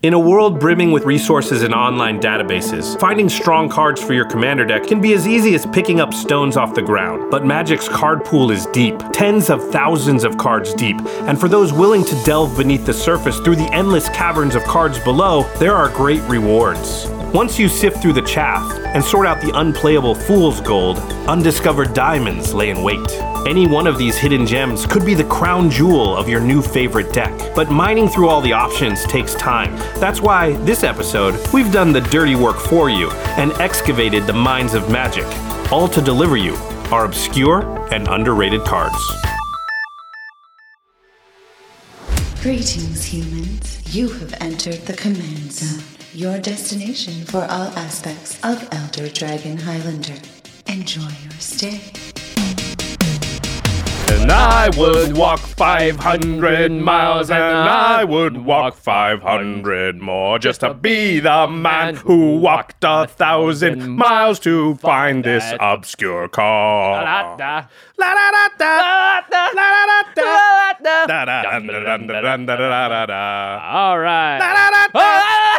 In a world brimming with resources and online databases, finding strong cards for your commander deck can be as easy as picking up stones off the ground. But Magic's card pool is deep, tens of thousands of cards deep, and for those willing to delve beneath the surface through the endless caverns of cards below, there are great rewards. Once you sift through the chaff and sort out the unplayable fool's gold, undiscovered diamonds lay in wait. Any one of these hidden gems could be the crown jewel of your new favorite deck, but mining through all the options takes time. That's why this episode, we've done the dirty work for you and excavated the mines of magic, all to deliver you our obscure and underrated cards. Greetings, humans. You have entered the command zone, your destination for all aspects of Elder Dragon Highlander. Enjoy your stay. And I would walk 500 miles, and I would walk 500 more just to be the man who walked a thousand miles to find this obscure car. La da. Da. Da. Da. La da. Da da da da da da da da da da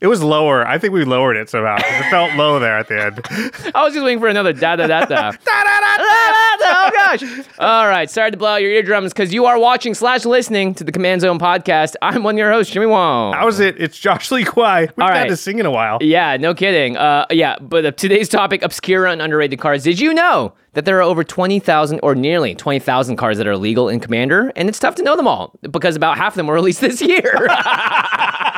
It was lower. I think we lowered it somehow. It felt low there at the end. I was just waiting for another da da da da. Oh gosh! All right, sorry to blow out your eardrums because you are watching slash listening to the Command Zone podcast. I'm one of your hosts, Jimmy Wong. How's it? It's Josh Lee Kwai. We've All had right. to sing in a while. Yeah, no kidding. Uh, yeah, but uh, today's topic: obscure and underrated cards. Did you know that there are over twenty thousand, or nearly twenty thousand cards that are legal in Commander, and it's tough to know them all because about half of them were released this year.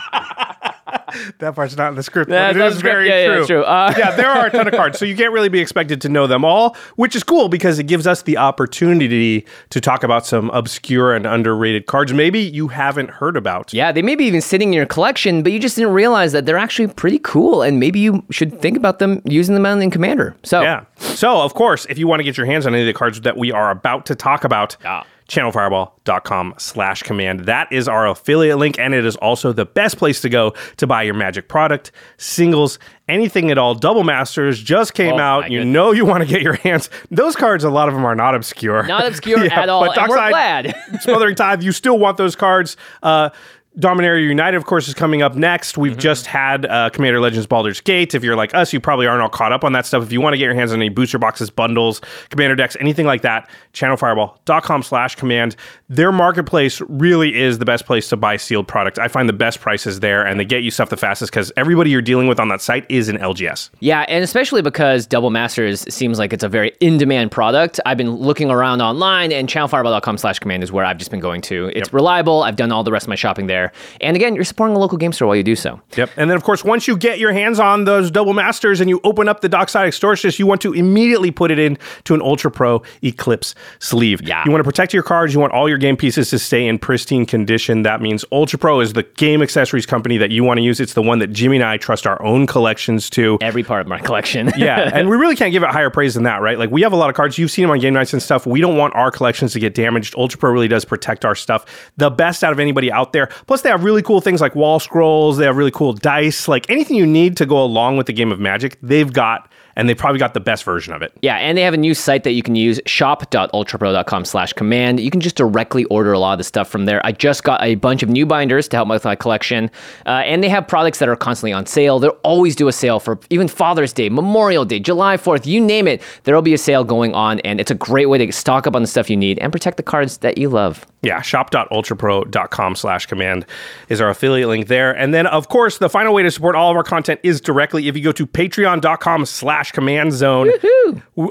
That part's not in the script. Not it is very Yeah, yeah, true. it's true. Uh, yeah, there are a ton of cards, so you can't really be expected to know them all, which is cool because it gives us the opportunity to talk about some obscure and underrated cards maybe you haven't heard about. Yeah, they may be even sitting in your collection, but you just didn't realize that they're actually pretty cool, and maybe you should think about them using them in Commander. So, Yeah. So, of course, if you want to get your hands on any of the cards that we are about to talk about, Yeah. channelfireball.com slash command. That is our affiliate link, and it is also the best place to go to buy your magic product, singles, anything at all. Double Masters just came Oh, out. You goodness. know you want to get your hands. Those cards, a lot of them are not obscure. not obscure Yeah, at all, but and we're glad. Smothering Tithe, you still want those cards. Uh, Dominaria United, of course, is coming up next. We've Mm-hmm. just had uh, Commander Legends Baldur's Gate. If you're like us, you probably aren't all caught up on that stuff. If you want to get your hands on any booster boxes, bundles, Commander decks, anything like that, channelfireball.com slash command. Their marketplace really is the best place to buy sealed products. I find the best prices there, and they get you stuff the fastest because everybody you're dealing with on that site is an LGS. Yeah, and especially because Double Masters seems like it's a very in-demand product. I've been looking around online, and channelfireball.com slash command is where I've just been going to. It's reliable. I've done all the rest of my shopping there. And again, you're supporting a local game store while you do so. Yep. And then, of course, once you get your hands on those double masters and you open up the Dockside Extortionist, you want to immediately put it in to an Ultra Pro Eclipse sleeve. Yeah. You want to protect your cards. You want all your game pieces to stay in pristine condition. That means Ultra Pro is the game accessories company that you want to use. It's the one that Jimmy and I trust our own collections to. Every part of my collection. Yeah, and we really can't give it higher praise than that, right? Like we have a lot of cards. You've seen them on game nights and stuff. We don't want our collections to get damaged. Ultra Pro really does protect our stuff. The best out of anybody out there. Plus, they have really cool things like wall scrolls. They have really cool dice. Like anything you need to go along with the game of Magic, they've got and they probably got the best version of it. Yeah, and they have a new site that you can use, shop.ultrapro.com slash command. You can just directly order a lot of the stuff from there. I just got a bunch of new binders to help with my collection. Uh, and they have products that are constantly on sale. They'll always do a sale for even Father's Day, Memorial Day, July 4th, you name it. There'll be a sale going on, and it's a great way to stock up on the stuff you need and protect the cards that you love. Yeah, shop.ultrapro.com slash command is our affiliate link there. And then, of course, the final way to support all of our content is directly if you go to patreon.com slash command zone.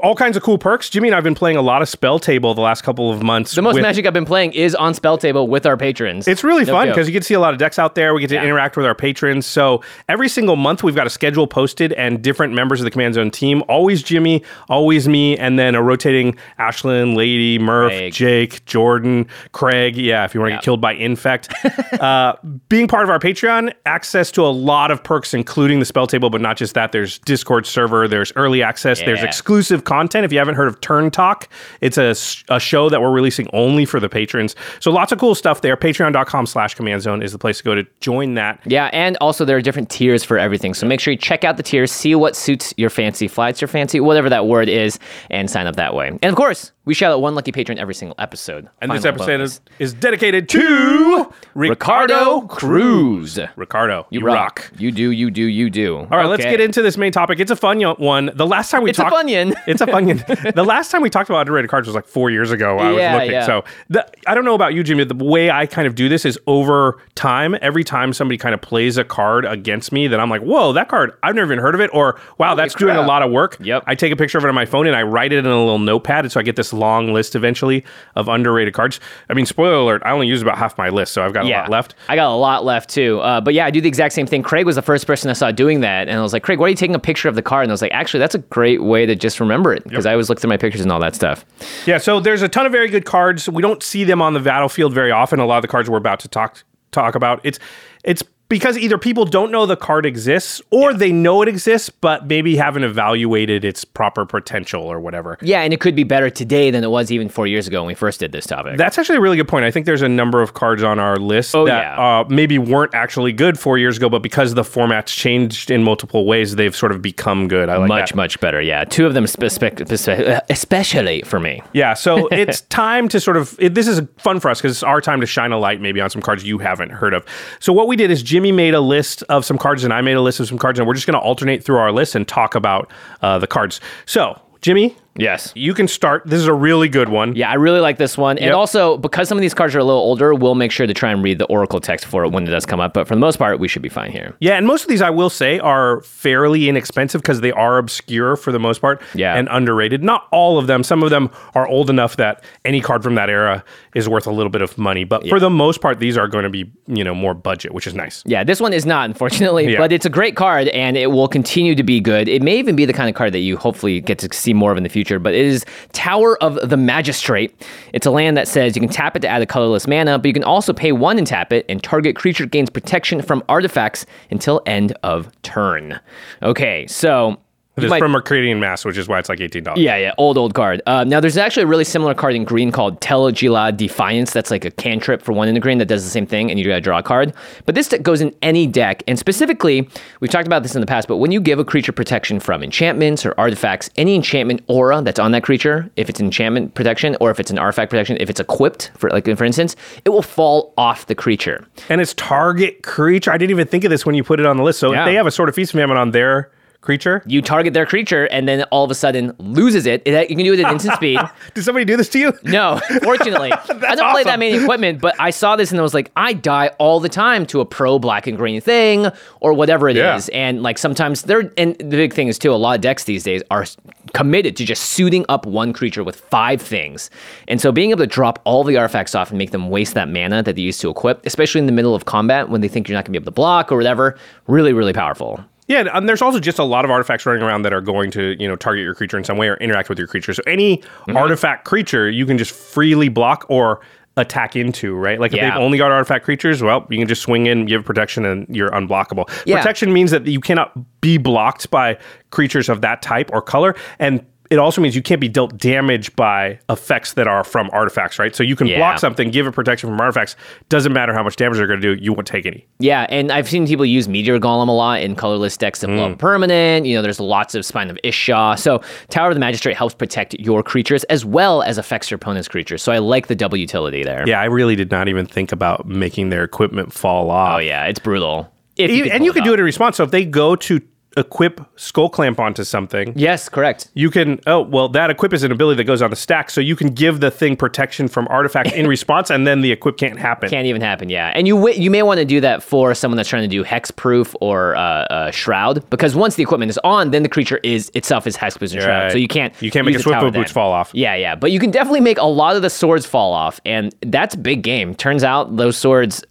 All kinds of cool perks. Jimmy and I have been playing a lot of Spell Table the last couple of months. The most with- magic I've been playing is on Spell Table with our patrons. It's really No fun because you get to see a lot of decks out there. We get to Yeah. interact with our patrons. So every single month, we've got a schedule posted and different members of the Command Zone team. Always Jimmy, always me, and then a rotating Ashlyn, Lady, Murph, Craig. Jake, Jordan, Craig. Yeah, if you want to Yeah. get killed by Infect. uh, being part of our Patreon, access to a lot of perks, including the spell table, but not just that. There's Discord server, there's early access, there's exclusive content. If you haven't heard of Turn Talk, it's a, a show that we're releasing only for the patrons. So lots of cool stuff there. Patreon.com slash command zone is the place to go to join that. Yeah, and also there are different tiers for everything. So make sure you check out the tiers, see what suits your fancy, flights your fancy, whatever that word is, and sign up that way. And of course, we shout out one lucky patron every single episode. And this Final episode bonus. is, is dedicated to Ricardo Cruz. Ricardo, You rock. You do, you do, you do. All right, let's get into this main topic. It's a fun yo- one. The last time we It's a talked, Funyun. it's a funyun. the last time we talked about underrated cards was like four years ago. I was looking. yeah. So the, I don't know about you, Jimmy. The way I kind of do this is over time. Every time somebody kind of plays a card against me, that I'm like, whoa, that card I've never even heard of it, or wow, that's doing a crap. lot of work. Yep. I take a picture of it on my phone and I write it in a little notepad, and so I get this long list eventually of underrated cards. I mean, spoiler alert, I only use about half my list, so I've got a lot left. I got a lot left too. Uh, but yeah, I do the exact same thing. Craig was the first person I saw doing that. And I was like, Craig, why are you taking a picture of the card? And I was like, actually, that's a great way to just remember it because I always look through my pictures and all that stuff. Yeah, so there's a ton of very good cards. We don't see them on the battlefield very often. A lot of the cards we're about to talk talk about. It's it's because either people don't know the card exists or they know it exists but maybe haven't evaluated its proper potential or whatever. Yeah, and it could be better today than it was even four years ago when we first did this topic. That's actually a really good point. I think there's a number of cards on our list Oh, that yeah. uh, maybe weren't actually good four years ago, but because the format's changed in multiple ways, they've sort of become good. I like much, that. much better. Yeah, two of them, spe- spe- spe- especially for me. Yeah, so it's time to sort of. It, this is fun for us because it's our time to shine a light maybe on some cards you haven't heard of. So what we did is Jimmy made a list of some cards and I made a list of some cards, and we're just going to alternate through our list and talk about uh, the cards. So Jimmy, Yes. you can start. This is a really good one. Yeah, I really like this one. And also, because some of these cards are a little older, we'll make sure to try and read the Oracle text for it when it does come up. But for the most part, we should be fine here. Yeah, and most of these I will say are fairly inexpensive because they are obscure for the most part Yeah. and underrated. Not all of them. Some of them are old enough that any card from that era is worth a little bit of money. But for the most part, these are going to be, you know, more budget, which is nice. Yeah, this one is not, unfortunately, Yeah. but it's a great card and it will continue to be good. It may even be the kind of card that you hopefully get to see more of in the future, but it is Tower of the Magistrate. It's a land that says you can tap it to add a colorless mana, but you can also pay one and tap it, and target creature gains protection from artifacts until end of turn. Okay, so. It is might- from Mercadian Masques, which is why it's like $18. yeah, yeah, old, old card. Uh, now, there's actually a really similar card in green called Tel-Jilad Defiance. That's like a cantrip for one in the green that does the same thing, and you gotta draw a card. But this goes in any deck, and specifically, we've talked about this in the past, but when you give a creature protection from enchantments or artifacts, any enchantment aura that's on that creature, if it's enchantment protection or if it's an artifact protection, if it's equipped, for like for instance, it will fall off the creature. And it's target creature. I didn't even think of this when you put it on the list. So Yeah. they have a sort of feast famine on their creature. You target their creature, and then all of a sudden loses it. It- You can do it at instant speed. Did somebody do this to you? No, fortunately. I don't play that many equipment, but I saw this and I was like, I die all the time to a pro black and green thing or whatever it is, Yeah. And like sometimes they're, and the big thing is too, a lot of decks these days are committed to just suiting up one creature with five things. And so being able to drop all the artifacts off and make them waste that mana that they used to equip, especially in the middle of combat when they think you're not going to be able to block or whatever, really, really powerful. Yeah, and there's also just a lot of artifacts running around that are going to, you know, target your creature in some way or interact with your creature. So any Mm-hmm. artifact creature you can just freely block or attack into, right? Like if Yeah. they've only got artifact creatures, well, you can just swing in, give protection, and you're unblockable. Yeah. Protection means that you cannot be blocked by creatures of that type or color, and it also means you can't be dealt damage by effects that are from artifacts, right? So you can Yeah. block something, give it protection from artifacts. Doesn't matter how much damage they're going to do, you won't take any. Yeah, and I've seen people use Meteor Golem a lot in colorless decks to blow up mm. permanent. You know, there's lots of Spine of Ish Sah. So Tower of the Magistrate helps protect your creatures as well as affects your opponent's creatures. So I like the double utility there. Yeah, I really did not even think about making their equipment fall oh, off. Oh yeah, it's brutal. You- and you can do it in response. So if they go to equip Skull Clamp onto something, Yes, correct. you can. Oh well, that equip is an ability that goes on the stack, so you can give the thing protection from artifacts in response, and then the equip can't happen. Can't even happen, yeah. And you wi- you may want to do that for someone that's trying to do hexproof or uh, uh, shroud, because once the equipment is on, then the creature is itself is hexproof and shroud, Right. so you can't You can't make a Swiftfoot boots fall off. Yeah, yeah, but you can definitely make a lot of the swords fall off, and that's big game. Turns out those swords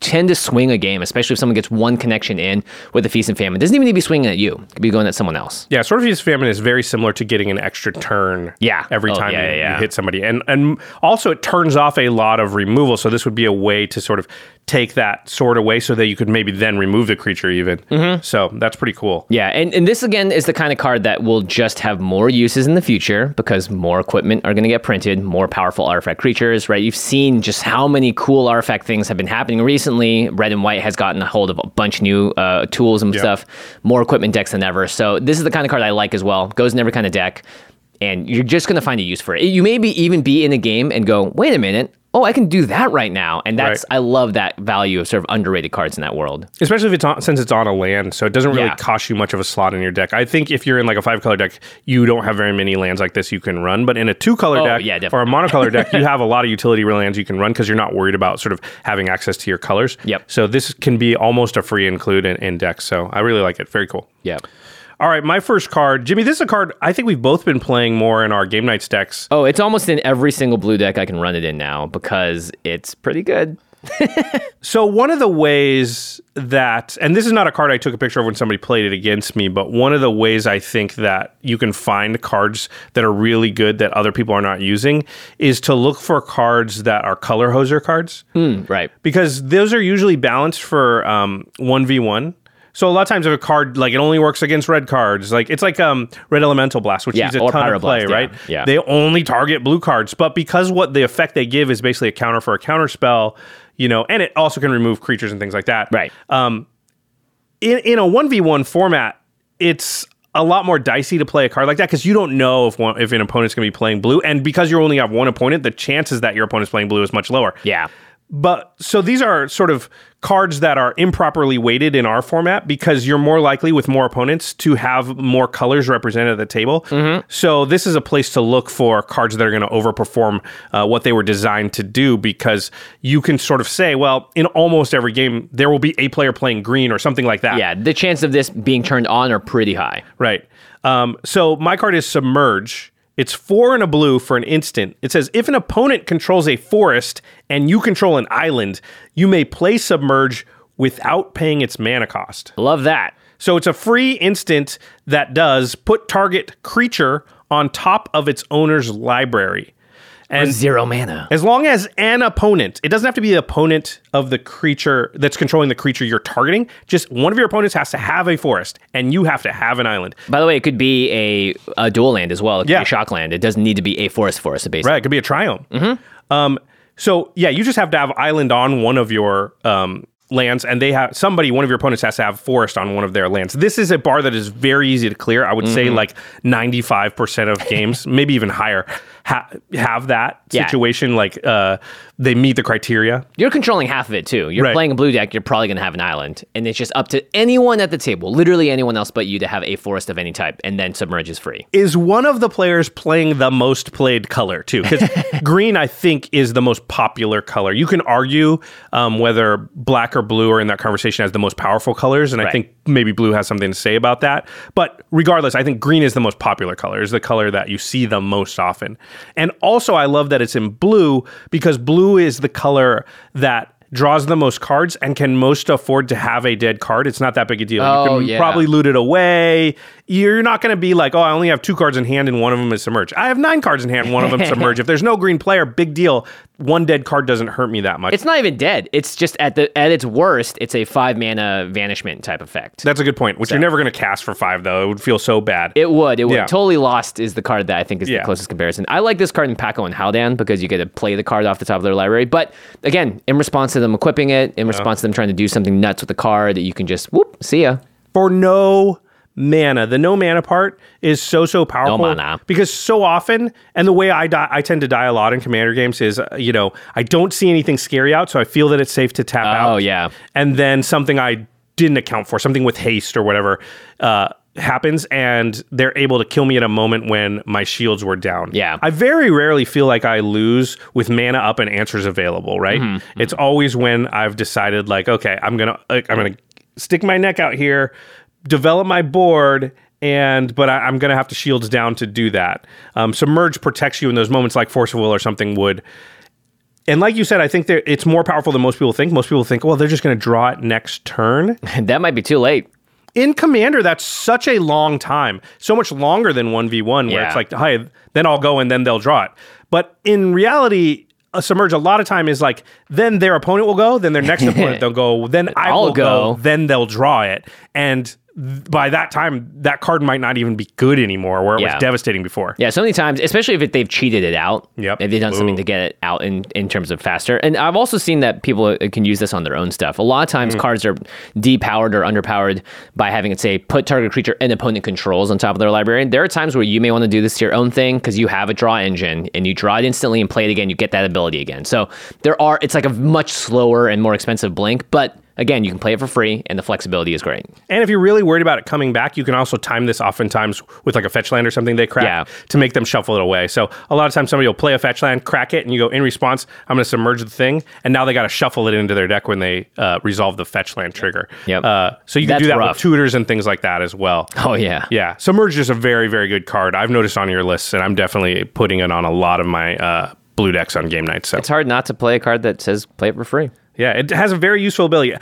tend to swing a game, especially if someone gets one connection in with the feast and famine. It doesn't even need to be swinging at you; it could be going at someone else. Yeah, sort of Feast and Famine is very similar to getting an extra turn. Yeah. every Oh, time yeah, you, yeah, you hit somebody, and and also it turns off a lot of removal. So this would be a way to sort of take that sword away, so that you could maybe then remove the creature even. Mm-hmm. So that's pretty cool. Yeah, and, and this again is the kind of card that will just have more uses in the future because more equipment are going to get printed, more powerful artifact creatures, right? You've seen just how many cool artifact things have been happening recently. Red and White has gotten a hold of a bunch of new uh, tools and stuff, more equipment decks than ever. So this is the kind of card I like as well. Goes in every kind of deck, and you're just going to find a use for it. You maybe even be in a game and go, wait a minute. Oh, I can do that right now, and that's Right. I love that value of sort of underrated cards in that world. Especially if it's on, since it's on a land, so it doesn't really Yeah. cost you much of a slot in your deck. I think if you're in like a five color deck, you don't have very many lands like this you can run. But in a two color Oh, deck yeah, or a monocolor deck, you have a lot of utility lands you can run because you're not worried about sort of having access to your colors. Yep. So this can be almost a free include in, in decks. So I really like it. Very cool. Yeah. All right, my first card, Jimmy. This is a card I think we've both been playing more in our game nights decks. Oh, it's almost in every single blue deck I can run it in now because it's pretty good. So one of the ways that, and this is not a card I took a picture of when somebody played it against me, but one of the ways I think that you can find cards that are really good that other people are not using is to look for cards that are color hoser cards Right. because those are usually balanced for um, 1v1. So a lot of times if a card like it only works against red cards, like it's like um, red elemental blast, which Yeah, needs a ton of play, Pyroblast, yeah, right? yeah. They only target blue cards, but because what the effect they give is basically a counter for a counter spell, you know, and it also can remove creatures and things like that. Right. In in a 1v1 format, it's a lot more dicey to play a card like that because you don't know if one, if an opponent's going to be playing blue, and because you only have one opponent, the chances that your opponent's playing blue is much lower. yeah. But so these are sort of cards that are improperly weighted in our format because you're more likely with more opponents to have more colors represented at the table. So this is a place to look for cards that are going to overperform uh, what they were designed to do because you can sort of say, well, in almost every game there will be a player playing green or something like that. Yeah. The chance of this being turned on are pretty high. Right. Um, so my card is Submerge. It's four and a blue for an instant. It says if an opponent controls a forest and you control an island, you may play Submerge without paying its mana cost. Love that. So it's a free instant that does put target creature on top of its owner's library. And Zero mana. as long as an opponent, it doesn't have to be the opponent of the creature that's controlling the creature you're targeting. Just one of your opponents has to have a forest, and you have to have an island. By the way, it could be a, a dual land as well. It could Yeah. be a shock land. It doesn't need to be a forest forest, basically. Right, it could be a triome. Um, so yeah, you just have to have island on one of your um, lands, and they have somebody, one of your opponents has to have forest on one of their lands. This is a bar that is very easy to clear. I would say like ninety five percent of games, maybe even higher, ha- have that Yeah. situation. Like uh, they meet the criteria. You're controlling half of it too. You're Right. playing a blue deck, you're probably going to have an island. And it's just up to anyone at the table, literally anyone else but you, to have a forest of any type. And then Submerge is free. Is one of the players playing the most played color too? Because green, I think, is the most popular color. You can argue um, whether black or blue are in that conversation as the most powerful colors, and I think maybe blue has something to say about that. But regardless, I think green is the most popular color. Is the color that you see the most often, and also I love that it's in blue because blue is the color that draws the most cards and can most afford to have a dead card. It's not that big a deal. Oh, you can yeah. probably loot it away. You're not going to be like, oh, I only have two cards in hand and one of them is submerged. I have nine cards in hand, one of them submerged. If there's no green player, big deal. One dead card doesn't hurt me that much. It's not even dead. It's just at the at its worst, it's a five mana vanishment type effect. That's a good point, which you're never going to cast for five, though. It would feel so bad. It would. It would. Yeah. Totally Lost is the card that I think is Yeah. the closest comparison. I like this card in Pako and Haldan because you get to play the card off the top of their library. But again, in response to them equipping it, in response to them trying to do something nuts with the card, that you can just whoop, see ya. for no mana. The no mana part is so so powerful mana. because so often, and the way I die, I tend to die a lot in commander games is uh, you know I don't see anything scary out, so I feel that it's safe to tap out. Oh, yeah. and then something I didn't account for, something with haste or whatever. Uh, happens and they're able to kill me at a moment when my shields were down. Yeah. I very rarely feel like I lose with mana up and answers available, right? Mm-hmm, It's always when I've decided like, okay, I'm going to I'm going to stick my neck out here, develop my board and but I, I'm going to have to shields down to do that. Um, submerge protects you in those moments like force of will or something would. And like you said, I think it's more powerful than most people think. Most people think, well, they're just going to draw it next turn. That might be too late. In Commander, that's such a long time, so much longer than one v one, where Yeah. it's like, hi, then I'll go and then they'll draw it. But in reality, a submerge a lot of time is like, then their opponent will go, then their next opponent they'll go, then I I'll go. go. then they'll draw it, and by that time, that card might not even be good anymore, where it Yeah. was devastating before. Yeah, so many times, especially if it, they've cheated it out. Yep. If they've done something to get it out in, in terms of faster. And I've also seen that people uh, can use this on their own stuff. A lot of times, cards are depowered or underpowered by having it say put target creature and opponent controls on top of their library. and There are times where you may want to do this to your own thing because you have a draw engine and you draw it instantly and play it again. You get that ability again. So there are, it's like a much slower and more expensive blink, but again, you can play it for free and the flexibility is great. And if you're really worried about it coming back, you can also time this oftentimes with like a fetch land or something they crack Yeah. to make them shuffle it away. So a lot of times somebody will play a fetch land, crack it, and you go in response, I'm going to submerge the thing, and now they got to shuffle it into their deck when they uh, resolve the fetch land trigger. Yep. Uh, so you can That's do that rough. with tutors and things like that as well. Oh, yeah. Yeah, Submerge is a very, very good card. I've noticed on your lists, and I'm definitely putting it on a lot of my uh, blue decks on game nights. So It's hard not to play a card that says play it for free. Yeah, it has a very useful ability.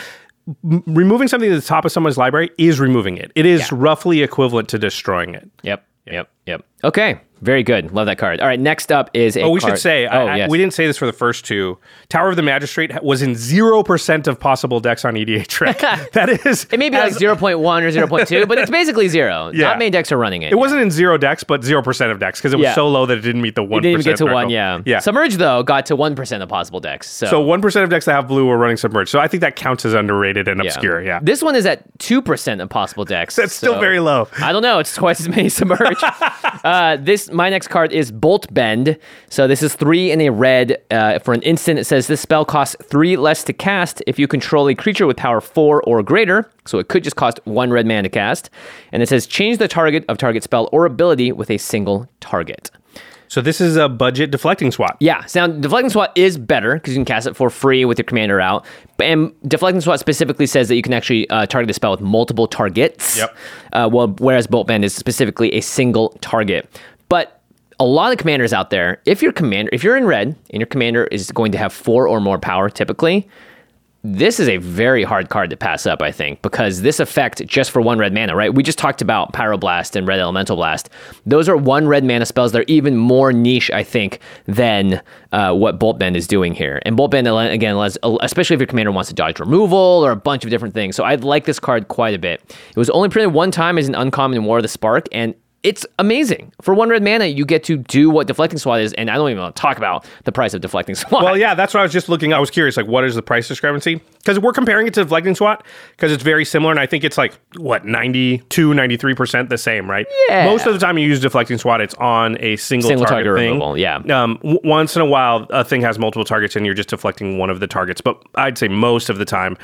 M- removing something to the top of someone's library is removing it. It is Yeah. roughly equivalent to destroying it. Yep. Yep. Yep. Okay. Very good. Love that card. All right. Next up is a. Oh, we card- should say, Oh, I, yes. we didn't say this for the first two. Tower of the Magistrate was in 0% of possible decks on EDH Rec. that is. It may be like 0.1 or 0.2, but it's basically zero. Yeah. Not many decks are running it. It wasn't in zero decks, but 0% of decks because it was Yeah. so low that it didn't meet the 1%. It didn't even get to one. Yeah. Yeah. Submerge though got to one percent of possible decks. So. so 1% of decks that have blue are running Submerged. So I think that counts as underrated and obscure. Yeah. This one is at two percent of possible decks. That's still very low. I don't know. It's twice as many submerge. uh, this my next card is Bolt Bend. So this is three in a red. Uh, for an instant, it says this spell costs three less to cast if you control a creature with power four or greater. So it could just cost one red mana to cast. And it says change the target of target spell or ability with a single target. So this is a budget Deflecting Swat. Yeah, so now Deflecting Swat is better because you can cast it for free with your commander out. And Deflecting Swat specifically says that you can actually uh, target the spell with multiple targets. Yep. Uh, well, whereas Bolt Bend is specifically a single target. But a lot of commanders out there, if your commander, if you're in red and your commander is going to have four or more power, typically, this is a very hard card to pass up, I think, because this effect just for one red mana, right? We just talked about Pyroblast and Red Elemental Blast. Those are one red mana spells. They're even more niche, I think, than uh, what Bolt Bend is doing here. And Bolt Bend, again, especially if your commander wants to dodge removal or a bunch of different things. So I like this card quite a bit. It was only printed one time as an uncommon in War of the Spark, and it's amazing. For one red mana, you get to do what Deflecting Swat is, and I don't even want to talk about the price of Deflecting Swat. Well, yeah, that's what I was just looking. I was curious, like, what is the price discrepancy? Because we're comparing it to Deflecting Swat because it's very similar, and I think it's like what 92, 93 percent the same, right? Yeah. Most of the time you use Deflecting Swat, it's on a single, Single target, target thing. removal, yeah. Um, w- once in a while, a thing has multiple targets, and you're just deflecting one of the targets. But I'd say most of the time.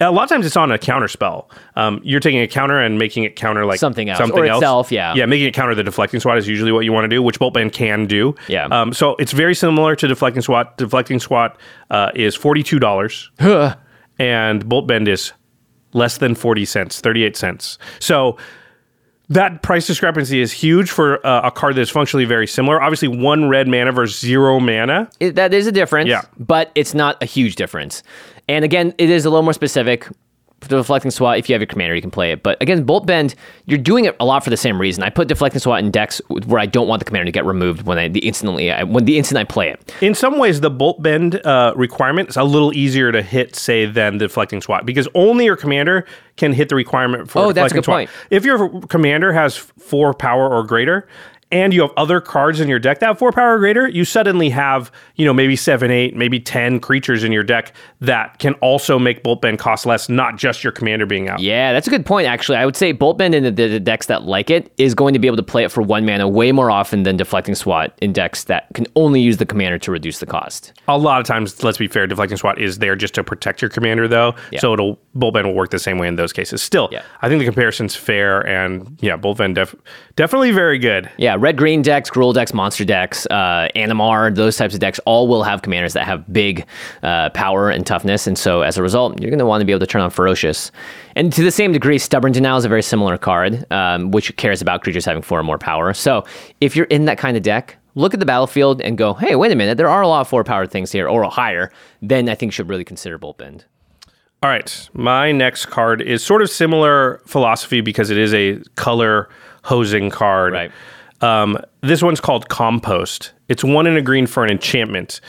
A lot of times it's on a counter spell. Um, you're taking a counter and making it counter like Something else. Something Or else. itself, yeah. Yeah, making it counter the deflecting swat is usually what you want to do, which Bolt Bend can do. Yeah. Um, so it's very similar to deflecting swat. Deflecting swat uh, is forty two dollars, and Bolt Bend is less than forty cents, thirty eight cents. So that price discrepancy is huge for uh, a card that's functionally very similar. Obviously, one red mana versus zero mana. It, that is a difference, Yeah. but it's not a huge difference. And again, it is a little more specific. The deflecting swat. If you have your commander, you can play it. But again, bolt bend, you're doing it a lot for the same reason. I put deflecting swat in decks where I don't want the commander to get removed when I the instantly I, when the instant I play it. In some ways, the bolt bend uh, requirement is a little easier to hit, say, than the deflecting swat because only your commander can hit the requirement for Oh, that's a deflecting good swat. point. If your commander has four power or greater, and you have other cards in your deck that have four power greater, you suddenly have, you know, maybe seven, eight, maybe 10 creatures in your deck that can also make Bolt Bend cost less, not just your commander being out. Yeah, that's a good point. Actually, I would say bolt bend in the, the decks that like it is going to be able to play it for one mana way more often than deflecting swat in decks that can only use the commander to reduce the cost. A lot of times, let's be fair, Deflecting SWAT is there just to protect your commander, though. Yeah. So it'll Bolt Bend will work the same way in those cases. Still, Yeah. I think the comparison's fair, and yeah, Bolt Bend def- definitely very good. Yeah, red green decks, Gruul decks, monster decks, uh, Animar, those types of decks all will have commanders that have big uh, power and toughness. And so as a result, you're going to want to be able to turn on Ferocious. And to the same degree, Stubborn Denial is a very similar card, um, which cares about creatures having four or more power. So if you're in that kind of deck, look at the battlefield and go, hey, wait a minute, there are a lot of four power things here or higher, then I think you should really consider Bolt Bend. All right, my next card is sort of similar philosophy because it is a color hosing card. Right. Um, this one's called Compost. It's one in a green for an enchantment.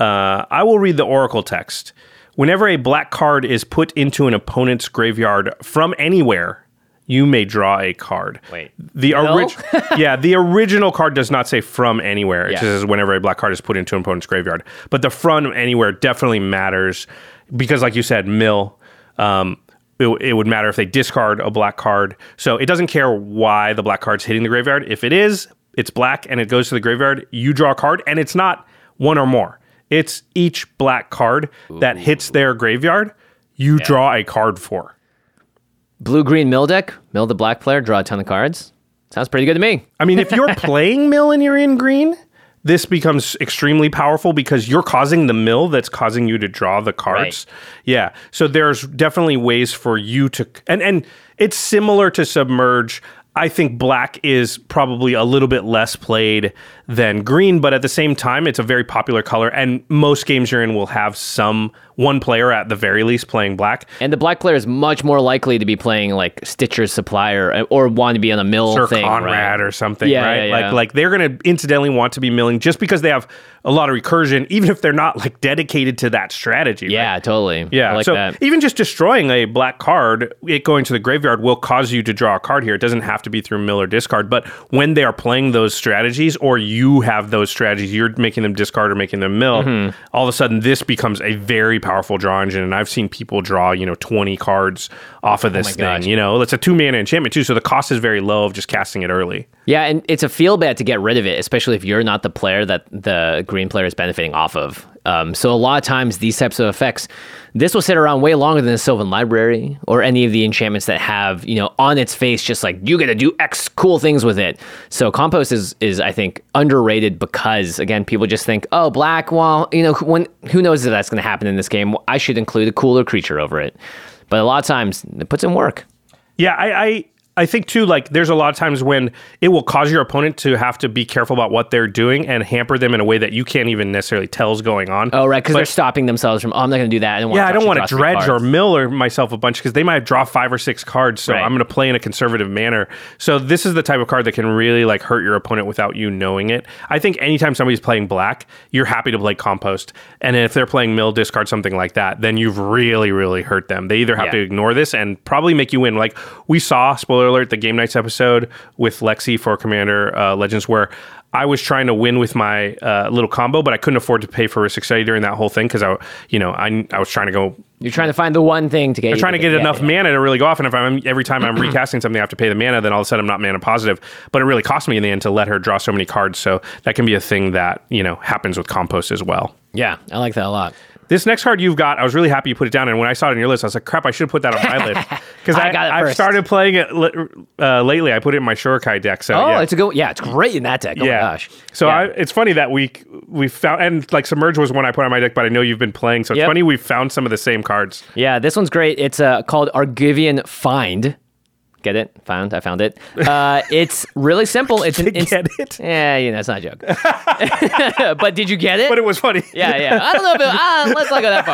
Uh, I will read the Oracle text. Whenever a black card is put into an opponent's graveyard from anywhere, you may draw a card. Wait. the No? orig- yeah, the original card does not say from anywhere. It Yeah. says whenever a black card is put into an opponent's graveyard. But the from anywhere definitely matters because, like you said, mill. Um, it, it would matter if they discard a black card. So it doesn't care why the black card's hitting the graveyard. If it is, it's black and it goes to the graveyard. You draw a card, and it's not one or more. It's each black card that hits their graveyard. You draw a card for. Blue green mill deck, mill the black player, draw a ton of cards. Sounds pretty good to me. I mean, if you're playing mill and you're in green, this becomes extremely powerful because you're causing the mill that's causing you to draw the cards. Yeah. So there's definitely ways for you to and and it's similar to submerge. I think black is probably a little bit less played than green, but at the same time, it's a very popular color, and most games you're in will have some one player at the very least playing black. And the black player is much more likely to be playing like Stitcher's supplier or want to be on a mill Sir thing. Konrad right? or something, Yeah, right? yeah, yeah. Like like they're gonna incidentally want to be milling just because they have a lot of recursion, even if they're not like dedicated to that strategy. right? Yeah, totally. Yeah, I like so that. even just destroying a black card, it going to the graveyard will cause you to draw a card here. It doesn't have to be through mill or discard, but when they are playing those strategies, or you have those strategies, you're making them discard or making them mill. Mm-hmm. All of a sudden, this becomes a very powerful draw engine, and I've seen people draw you know 20 cards off of oh this Oh thing. gosh. You know, it's a two mana enchantment too, so the cost is very low of just casting it early. Yeah, and it's a feel bad to get rid of it, especially if you're not the player that the green player is benefiting off of. Um, so a lot of times these types of effects, this will sit around way longer than the Sylvan Library or any of the enchantments that have you know on its face just like you got to do X cool things with it. So compost is is I think underrated because again people just think oh black well you know when who knows if that's going to happen in this game I should include a cooler creature over it, but a lot of times it puts in work. Yeah, I, I I think too, like there's a lot of times when it will cause your opponent to have to be careful about what they're doing and hamper them in a way that you can't even necessarily tell is going on. Oh right, because they're stopping themselves from oh I'm not going to do that. I yeah, I don't want to dredge or mill or myself a bunch because they might draw five or six cards. So Right. I'm going to play in a conservative manner. So this is the type of card that can really like hurt your opponent without you knowing it. I think anytime somebody's playing black, you're happy to play compost, and if they're playing mill, discard something like that, then you've really, really hurt them. They either have Yeah. to ignore this and probably make you win. Like we saw, spoiler alert, the game nights episode with Lexi for Commander uh, Legends, where I was trying to win with my uh, little combo, but I couldn't afford to pay for Rhystic Study during that whole thing because I, you know, I, I was trying to go You're trying to find the one thing to get. I'm trying to get yeah, enough yeah. mana to really go off. And if I'm every time I'm recasting something, I have to pay the mana, then all of a sudden I'm not mana positive. But it really cost me in the end to let her draw so many cards. So that can be a thing that you know happens with compost as well. Yeah, I like that a lot. This next card you've got, I was really happy you put it down. And when I saw it on your list, I was like, crap, I should have put that on my list because I I, got it I've first. started playing it uh, lately. I put it in my Shorikai deck. So Oh, yeah. it's a good. Yeah, it's great in that deck. Oh yeah. my gosh. So yeah. I, it's funny that we we found and like submerge was one I put on my deck, but I know you've been playing, so it's Yep. funny we found some of the same cards. yeah, this one's great. It's uh, called Argivian Find. Get it? Found. I found it. Uh, it's really simple. It's an Get it? Yeah, you know, it's not a joke. but did you get it? But it was funny. yeah, yeah. I don't know if it, ah, let's not go that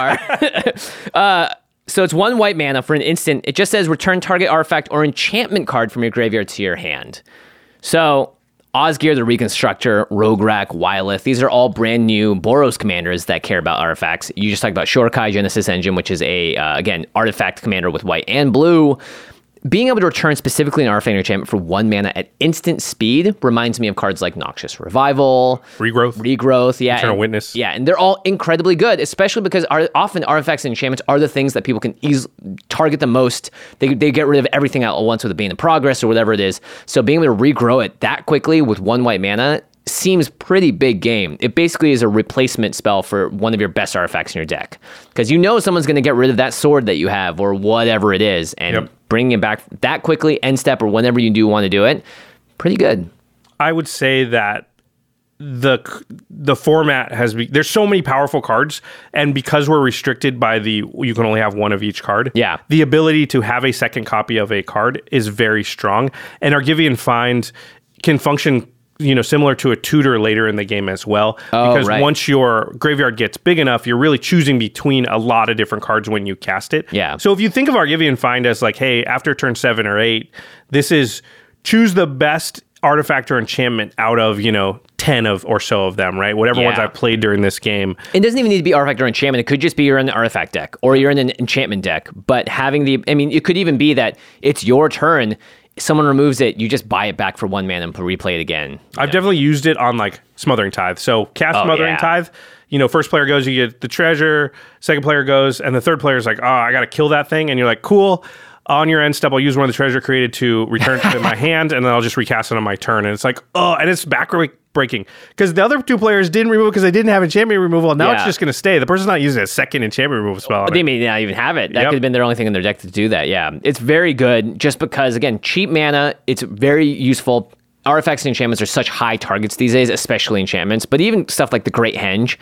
far. uh, So it's one white mana for an instant. It just says return target artifact or enchantment card from your graveyard to your hand. So Osgir the Reconstructor, Rograk, Wyleth, these are all brand new Boros commanders that care about artifacts. You just talked about Shorikai Genesis Engine, which is a, uh, again, artifact commander with white and blue. Being able to return specifically an artifact enchantment for one mana at instant speed reminds me of cards like Noxious Revival, Regrowth. Regrowth, yeah, Eternal and- Witness. yeah, and they're all incredibly good, especially because are, often artifacts and enchantments are the things that people can easily target the most. They, they get rid of everything at once with it being in progress or whatever it is. So being able to regrow it that quickly with one white mana seems pretty big game. It basically is a replacement spell for one of your best artifacts in your deck because you know someone's going to get rid of that sword that you have or whatever it is, and Yep. Bringing it back that quickly, end step or whenever you do want to do it, pretty good. I would say that the the format has be, there's so many powerful cards and because we're restricted by the you can only have one of each card Yeah. the ability to have a second copy of a card is very strong and argivian find can function you know similar to a tutor later in the game as well Oh, because right. once your graveyard gets big enough you're really choosing between a lot of different cards when you cast it Yeah. so if you think of argivian find as like hey after turn 7 or 8 this is choose the best artifact or enchantment out of you know 10 of or so of them right whatever ones i've played during this game It doesn't even need to be artifact or enchantment. It could just be you're in the artifact deck or you're in an enchantment deck. But having the, I mean, it could even be that it's your turn. Someone removes it, you just buy it back for one mana and replay it again. i've definitely used it on like smothering tithe so cast Oh, smothering yeah. tithe you know first player goes you get the treasure second player goes and the third player is like oh i gotta kill that thing and you're like cool on your end step, I'll use one of the treasure created to return it to my hand, and then I'll just recast it on my turn. And it's like, oh, and it's back breaking because the other two players didn't remove because they didn't have enchantment removal. Now it's just going to stay. The person's not using a second enchantment removal spell. They it. may not even have it. That Yep. could have been their only thing in their deck to do that. Yeah. It's very good just because, again, cheap mana, it's very useful. Artifacts and enchantments are such high targets these days, especially enchantments, but even stuff like the Great Henge,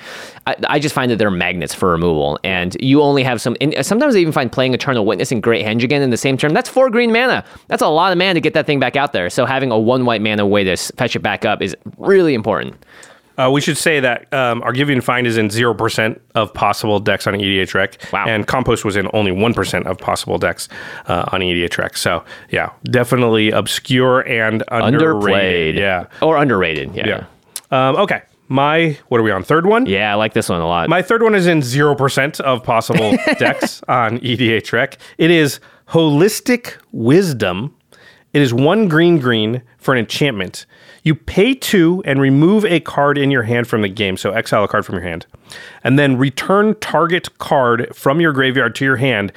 I, I just find that they're magnets for removal. And you only have some, and sometimes I even find playing Eternal Witness and Great Henge again in the same turn. That's four green mana. That's a lot of mana to get that thing back out there. So having a one white mana way to fetch it back up is really important. Uh, we should say that um, Argivian Find is in 0% of possible decks on EDH Rec. Wow. And Compost was in only 1% of possible decks uh, on EDH Rec. So, yeah, definitely obscure and underrated. Underplayed. Yeah. Or underrated. Yeah. Yeah. Um, okay. My, what are we on? Third one? Yeah, I like this one a lot. My third one is in 0% of possible decks on EDH Rec. It is Holistic Wisdom. It is one green green for an enchantment. You pay two and remove a card in your hand from the game. So exile a card from your hand. And then return target card from your graveyard to your hand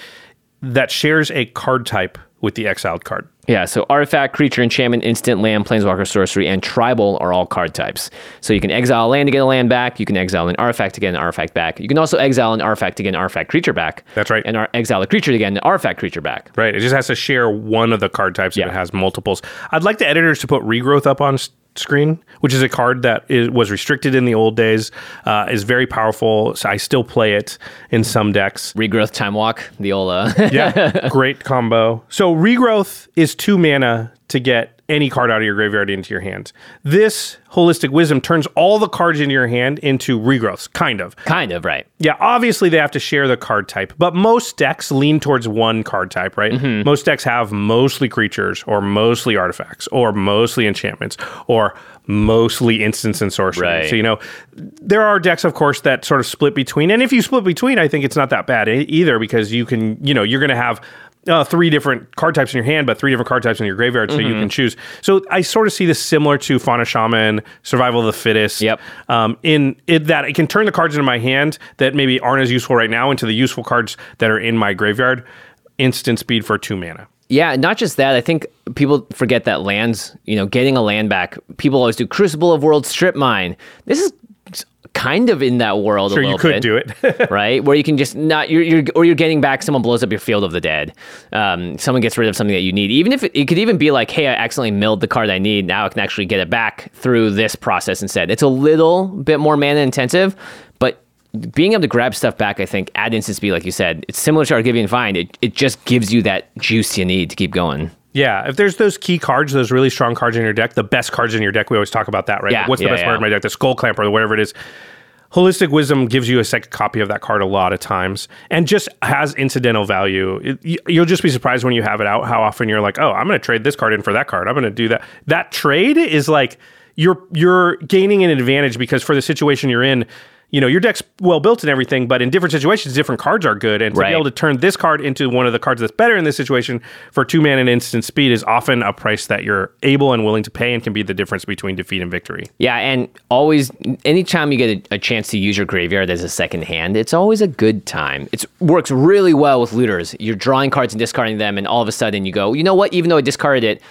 that shares a card type with the exiled card. Yeah, so artifact, creature, enchantment, instant, land, planeswalker, sorcery, and tribal are all card types. So you can exile a land to get a land back. You can exile an artifact to get an artifact back. You can also exile an artifact to get an artifact creature back. That's right. And ar- exile a creature to get an artifact creature back. Right. It just has to share one of the card types if Yeah. it has multiples. I'd like the editors to put regrowth up on screen, which is a card that is, was restricted in the old days, uh, is very powerful. So I still play it in some decks. Regrowth, time walk, the old. Uh, Yeah, great combo. So regrowth is two mana to get any card out of your graveyard into your hand. This holistic wisdom turns all the cards in your hand into regrowths, kind of. kind of right. Yeah, obviously they have to share the card type, but most decks lean towards one card type, right? Mm-hmm. Most decks have mostly creatures or mostly artifacts or mostly enchantments or mostly instants and sorcery. Right. So, you know, there are decks, of course, that sort of split between. And if you split between, I think it's not that bad either because you can, you know, you're going to have. Uh, three different card types in your hand, but three different card types in your graveyard, so you Mm-hmm. can choose. So I sort of see this similar to Fauna Shaman, Survival of the Fittest Yep. um, in it that it can turn the cards into my hand that maybe aren't as useful right now into the useful cards that are in my graveyard. Instant speed for two mana. Yeah, not just that. I think people forget that lands, you know, getting a land back, people always do Crucible of Worlds strip mine. This is kind of in that world Sure, you could bit. do it. right? Where you can just not you're, you're or you're getting back someone blows up your field of the dead. Um, someone gets rid of something that you need. Even if it, it could even be like, hey, I accidentally milled the card I need. Now I can actually get it back through this process instead. It's a little bit more mana intensive, but being able to grab stuff back, I think, at instant speed, like you said, it's similar to Argivian Find. It it just gives you that juice you need to keep going. Yeah, if there's those key cards, those really strong cards in your deck, the best cards in your deck, we always talk about that, right? Yeah, Like, what's the yeah, best card in yeah. my deck? The Skull Clamper or whatever it is. Holistic Wisdom gives you a second copy of that card a lot of times and just has incidental value. It, you- you'll just be surprised when you have it out how often you're like, oh, I'm going to trade this card in for that card. I'm going to do that. That trade is like you're you're gaining an advantage because for the situation you're in, you know your deck's well built and everything, but in different situations, different cards are good, and to Right. be able to turn this card into one of the cards that's better in this situation for two mana and instant speed is often a price that you're able and willing to pay, and can be the difference between defeat and victory. Yeah, and always, anytime you get a, a chance to use your graveyard as a second hand, it's always a good time. It works really well with looters. You're drawing cards and discarding them, and all of a sudden you go, you know what? Even though I discarded it,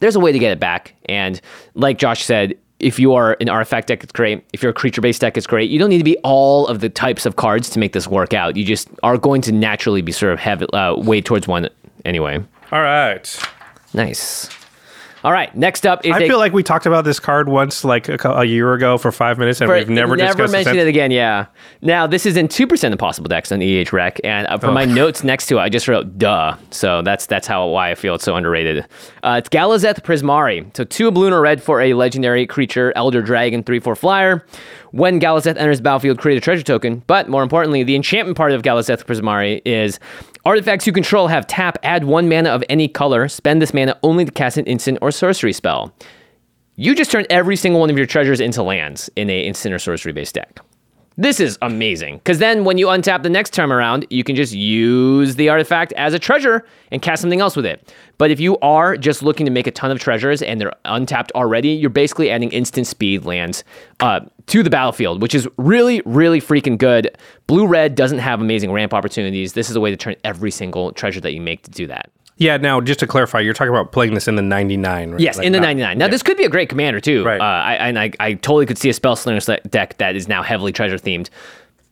there's a way to get it back. And like Josh said, if you are an artifact deck, it's great. If you're a creature based deck, it's great. You don't need to be all of the types of cards to make this work out. You just are going to naturally be sort of heavy, uh, way towards one anyway. All right. Nice. All right, next up is I a feel like we talked about this card once, like a, a year ago, for five minutes, and For- we've never, discussed mentioned it again. Yeah. Now this is in two percent of possible decks on EH Rec, and uh, for my notes next to it, I just wrote "duh." So that's that's how why I feel it's so underrated. Uh, it's Galazeth Prismari. So two blue and a red for a legendary creature, Elder Dragon, three four flyer. When Galazeth enters the battlefield, create a treasure token. But more importantly, the enchantment part of Galazeth Prismari is artifacts you control have tap, add one mana of any color, spend this mana only to cast an instant or sorcery spell you just turn every single one of your treasures into lands in a instant or sorcery based deck. This is amazing because then when you untap the next time around, you can just use the artifact as a treasure and cast something else with it. But if you are just looking to make a ton of treasures and they're untapped already, you're basically adding instant speed lands uh, to the battlefield, which is really, really freaking good. Blue red doesn't have amazing ramp opportunities. This is a way to turn every single treasure that you make to do that. Yeah. Now, just to clarify, you're talking about playing this in the 99, right? Yes, Like in the not- 99. Now, this could be a great commander, too. Right. Uh, I, and I, I totally could see a Spell Slinger deck that is now heavily treasure themed.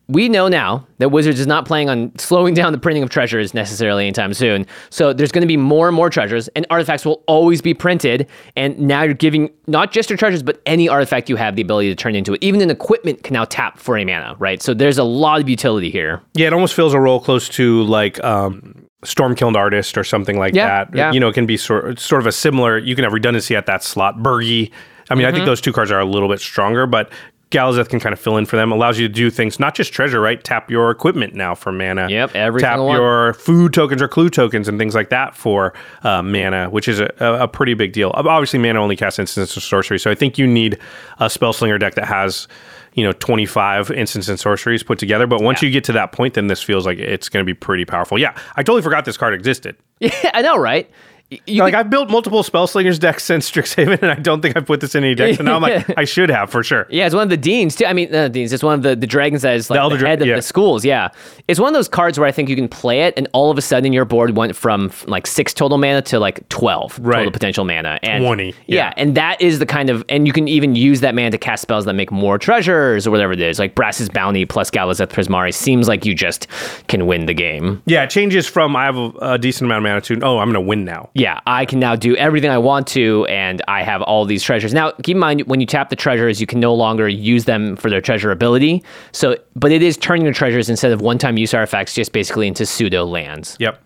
We know now that Wizards is not planning on slowing down the printing of treasures necessarily anytime soon. So there's going to be more and more treasures, and artifacts will always be printed. And now you're giving not just your treasures, but any artifact you have the ability to turn into it. Even an equipment can now tap for a mana, right? So there's a lot of utility here. Yeah, it almost feels a role close to like um, Stormkiln Artist or something like Yeah, that. yeah. You know, it can be sort sort of a similar. You can have redundancy at that slot. Birgi. I mean, I Mm-hmm. think those two cards are a little bit stronger, but Galazeth can kind of fill in for them. Allows you to do things, not just treasure, right? Tap your equipment now for mana. Yep, every tap one. your food tokens or clue tokens and things like that for uh, mana, which is a, a, a pretty big deal. Obviously, mana only casts instants of sorcery, so I think you need a spell slinger deck that has. You know, 25 instants and sorceries put together. But once you get to that point, then this feels like it's going to be pretty powerful. Yeah, I totally forgot this card existed. Yeah, I know, right? You like I've built multiple spell slingers decks since Strixhaven, and I don't think I've put this in any decks. And now I'm like, I should have for sure. Yeah, it's one of the deans too. I mean, not the deans. It's one of the, the dragons that is like The the, Dra- head of yeah. the schools. Yeah, it's one of those cards where I think you can play it, and all of a sudden your board went from like six total mana to like twelve Right. total potential mana. And 20, Yeah. yeah. and that is the kind of, and you can even use that mana to cast spells that make more treasures or whatever it is. Like Brass's Bounty plus Galazeth Prismari seems like you just can win the game. Yeah, it changes from I have a, a decent amount of mana to oh, I'm going to win now. Yeah, I can now do everything I want to, and I have all these treasures. Now, keep in mind when you tap the treasures, you can no longer use them for their treasure ability. So, but it is turning your treasures instead of one-time use artifacts just basically into pseudo lands. Yep.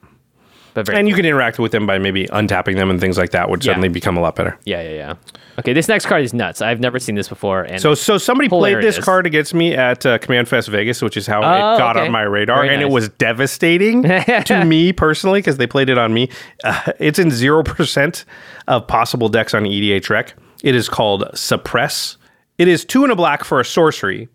But And you can interact with them by maybe untapping them and things like that would Yeah. suddenly become a lot better. yeah, yeah, yeah. Okay, this next card is nuts. I've never seen this before, and So, so somebody played this card against me at uh, Command Fest Vegas, which is how Oh, it got okay. on my radar, Very and it was devastating to me personally because they played it on me. Uh, it's in zero percent of possible decks on EDH Rec. It is called Suppress. It is two and a black for a sorcery.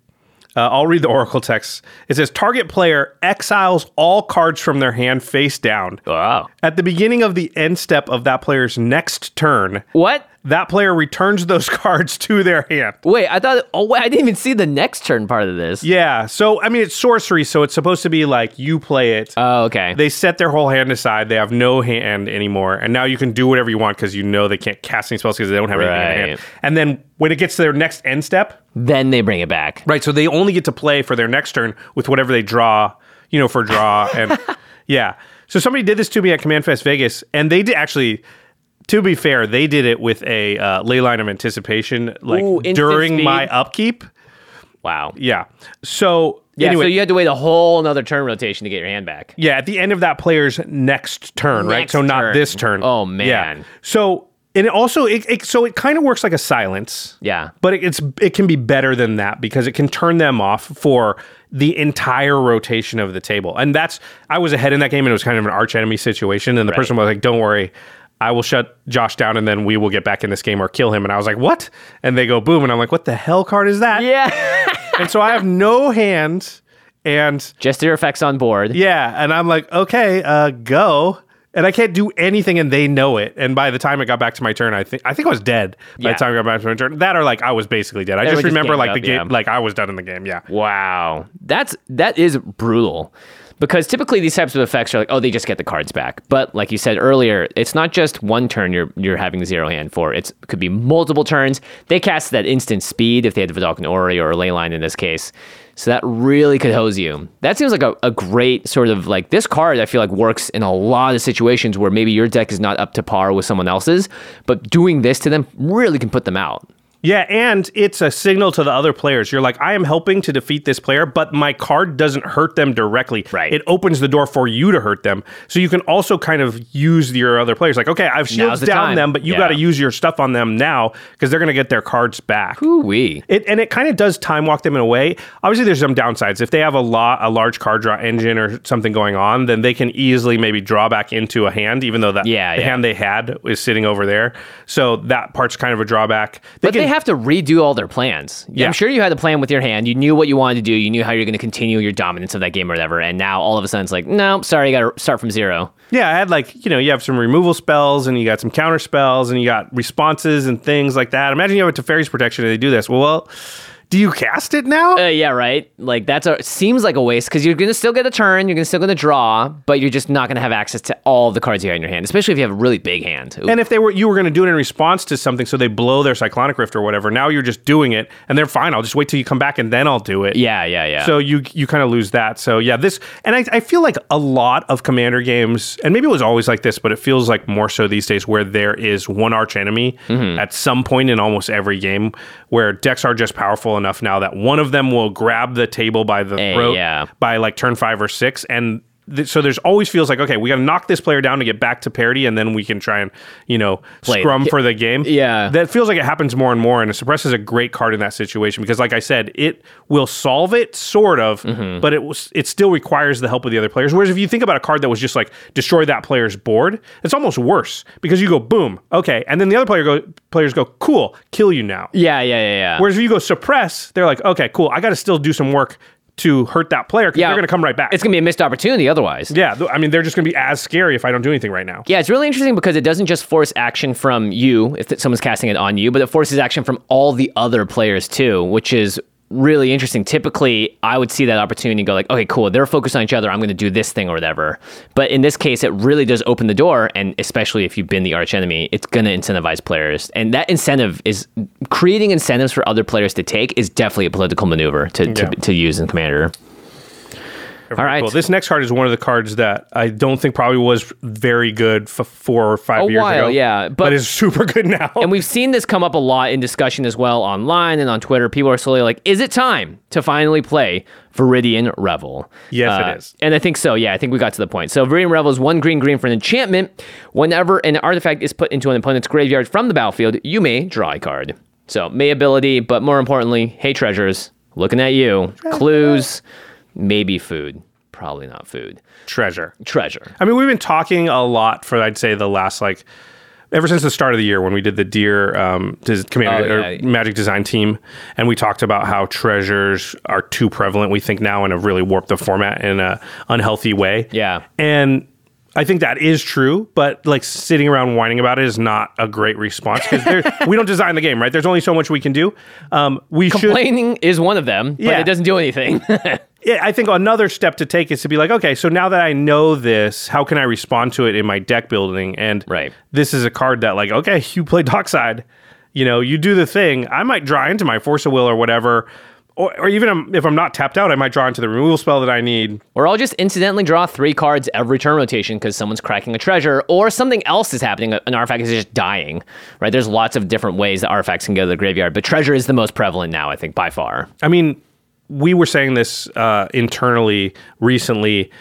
Uh, I'll read the Oracle text. It says target player exiles all cards from their hand face down. wow, At the beginning of the end step of that player's next turn, what? That player returns those cards to their hand. Wait, I thought. Oh, wait, I didn't even see the next turn part of this. Yeah. So, I mean, it's sorcery. So, it's supposed to be like you play it. Oh, okay. they set their whole hand aside. They have no hand anymore. And now you can do whatever you want because you know they can't cast any spells because they don't have anything in their hand. Right. And then when it gets to their next end step, then they bring it back. right? So they only get to play for their next turn with whatever they draw, you know, for draw. And yeah. So somebody did this to me at Command Fest Vegas, and they did actually. To be fair, they did it with a uh, Leyline of Anticipation, like Ooh, during speed. my upkeep. Wow. Yeah. So Yeah. anyway, so you had to wait a whole another turn rotation to get your hand back. Yeah, at the end of that player's next turn, right? Next So not this turn. Oh, man. Yeah. So and it also it, it so it kind of works like a silence. Yeah. But it, it's it can be better than that because it can turn them off for the entire rotation of the table. And that's I was ahead in that game and it was kind of an arch enemy situation and the Right. person was like, "Don't worry, I will shut Josh down and then we will get back in this game or kill him." And I was like, "What?" And they go boom and I'm like, "What the hell card is that?" Yeah. And so I have no hand and just your effects on board. yeah, and I'm like, "Okay, uh go." And I can't do anything, and they know it. And by the time it got back to my turn, I think I think I was dead. By Yeah. the time it got back to my turn, that or like I was basically dead. I just just remember like up, the game, yeah. like I was done in the game. Yeah, Wow. That's that is brutal. Because typically these types of effects are like, oh, they just get the cards back. But like you said earlier, it's not just one turn you're you're having zero hand for. It could be multiple turns. They cast that instant speed if they had the Vedalken Orrery or Leyline in this case. So that really could hose you. That seems like a, a great sort of like this card I feel like works in a lot of situations where maybe your deck is not up to par with someone else's, but doing this to them really can put them out. Yeah, and it's a signal to the other players. You're like, I am helping to defeat this player, but my card doesn't hurt them directly. Right. It opens the door for you to hurt them, so you can also kind of use your other players. Like, okay, I've shields the down time. them, but you Yeah. got to use your stuff on them now because they're going to get their cards back. Ooh-wee. It, and it kind of does time walk them in a way. Obviously, there's some downsides. If they have a lot, a large card draw engine or something going on, then they can easily maybe draw back into a hand, even though that Yeah, the yeah. hand they had is sitting over there. So that part's kind of a drawback. They But they can- have to redo all their plans. Yeah. I'm sure you had a plan with your hand. You knew what you wanted to do. You knew how you're going to continue your dominance of that game or whatever. And now all of a sudden it's like, no, sorry, you got to start from zero. yeah, I had like you know you have some removal spells and you got some counter spells and you got responses and things like that. Imagine you have a Teferi's protection and they do this. Well, well, do you cast it now? Uh, yeah, right. Like that's a seems like a waste because you're gonna still get a turn, you're gonna still gonna draw, but you're just not gonna have access to all the cards you have in your hand, especially if you have a really big hand. Ooh. And if they were, you were going to do it in response to something, so they blow their cyclonic rift or whatever. Now you're just doing it, and they're fine. I'll just wait till you come back, and then I'll do it. yeah, yeah, yeah. So you you kind of lose that. So yeah, this and I, I feel like a lot of commander games, and maybe it was always like this, but it feels like more so these days, where there is one arch enemy Mm-hmm. at some point in almost every game, where decks are just powerful enough now that one of them will grab the table by the Eh, throat yeah. by like turn five or six, and th- so there's always feels like okay, we got to knock this player down to get back to parity, and then we can try and you know Play scrum for the game. Yeah. that feels like it happens more and more, and suppress is a great card in that situation because, like I said, it will solve it sort of, Mm-hmm. but it was it still requires the help of the other players. Whereas if you think about a card that was just like destroy that player's board, it's almost worse because you go boom, okay, and then the other player go players go cool, kill you now. yeah, yeah, yeah, yeah. Whereas if you go suppress, they're like okay, cool, I got to still do some work to hurt that player because Yeah. they're going to come right back. it's gonna be a missed opportunity otherwise. yeah, I mean they're just going to be as scary if I don't do anything right now. Yeah, it's really interesting because it doesn't just force action from you if someone's casting it on you, but it forces action from all the other players too, which is really interesting. Typically, I would see that opportunity and go like, okay, cool, they're focused on each other. I'm going to do this thing or whatever. But in this case, it really does open the door, and especially if you've been the arch enemy, it's going to incentivize players, and that incentive is creating incentives for other players to take is definitely a political maneuver to to, to use in Commander. All right. Cool. This next card is one of the cards that I don't think probably was very good f- four or five A years while, ago. yeah, but, but- is super good now. And we've seen this come up a lot in discussion as well online and on Twitter. People are slowly like, is it time to finally play Viridian Revel? Yes, it Uh, is. And I think so. Yeah, I think we got to the point. So Viridian Revel is one green green for an enchantment. Whenever an artifact is put into an opponent's graveyard from the battlefield, you may draw a card. So May ability, but more importantly, hey treasures, looking at you. Clues, maybe food. Probably not food. Treasure. Treasure. I mean, we've been talking a lot for I'd say the last like ever since the start of the year when we did the Dear um, des- commander Oh, yeah. or Magic Design team, and we talked about how treasures are too prevalent. We think now and have really warped the format in a unhealthy way. Yeah. and. I think that is true, but like sitting around whining about it is not a great response because we don't design the game, right? There's only so much we can do. Um, we should Complaining is one of them, but it doesn't do anything. yeah, I think another step to take is to be like, okay, so now that I know this, how can I respond to it in my deck building? And Right. this is a card that, like, okay, you play Dockside, you know, you do the thing. I might draw into my Force of Will or whatever, or, or even if I'm not tapped out, I might draw into the removal spell that I need. Or I'll just incidentally draw three cards every turn rotation because someone's cracking a treasure or something else is happening. An artifact is just dying, right? There's lots of different ways that artifacts can go to the graveyard, but treasure is the most prevalent now, I think, by far. I mean, we were saying this uh, internally recently.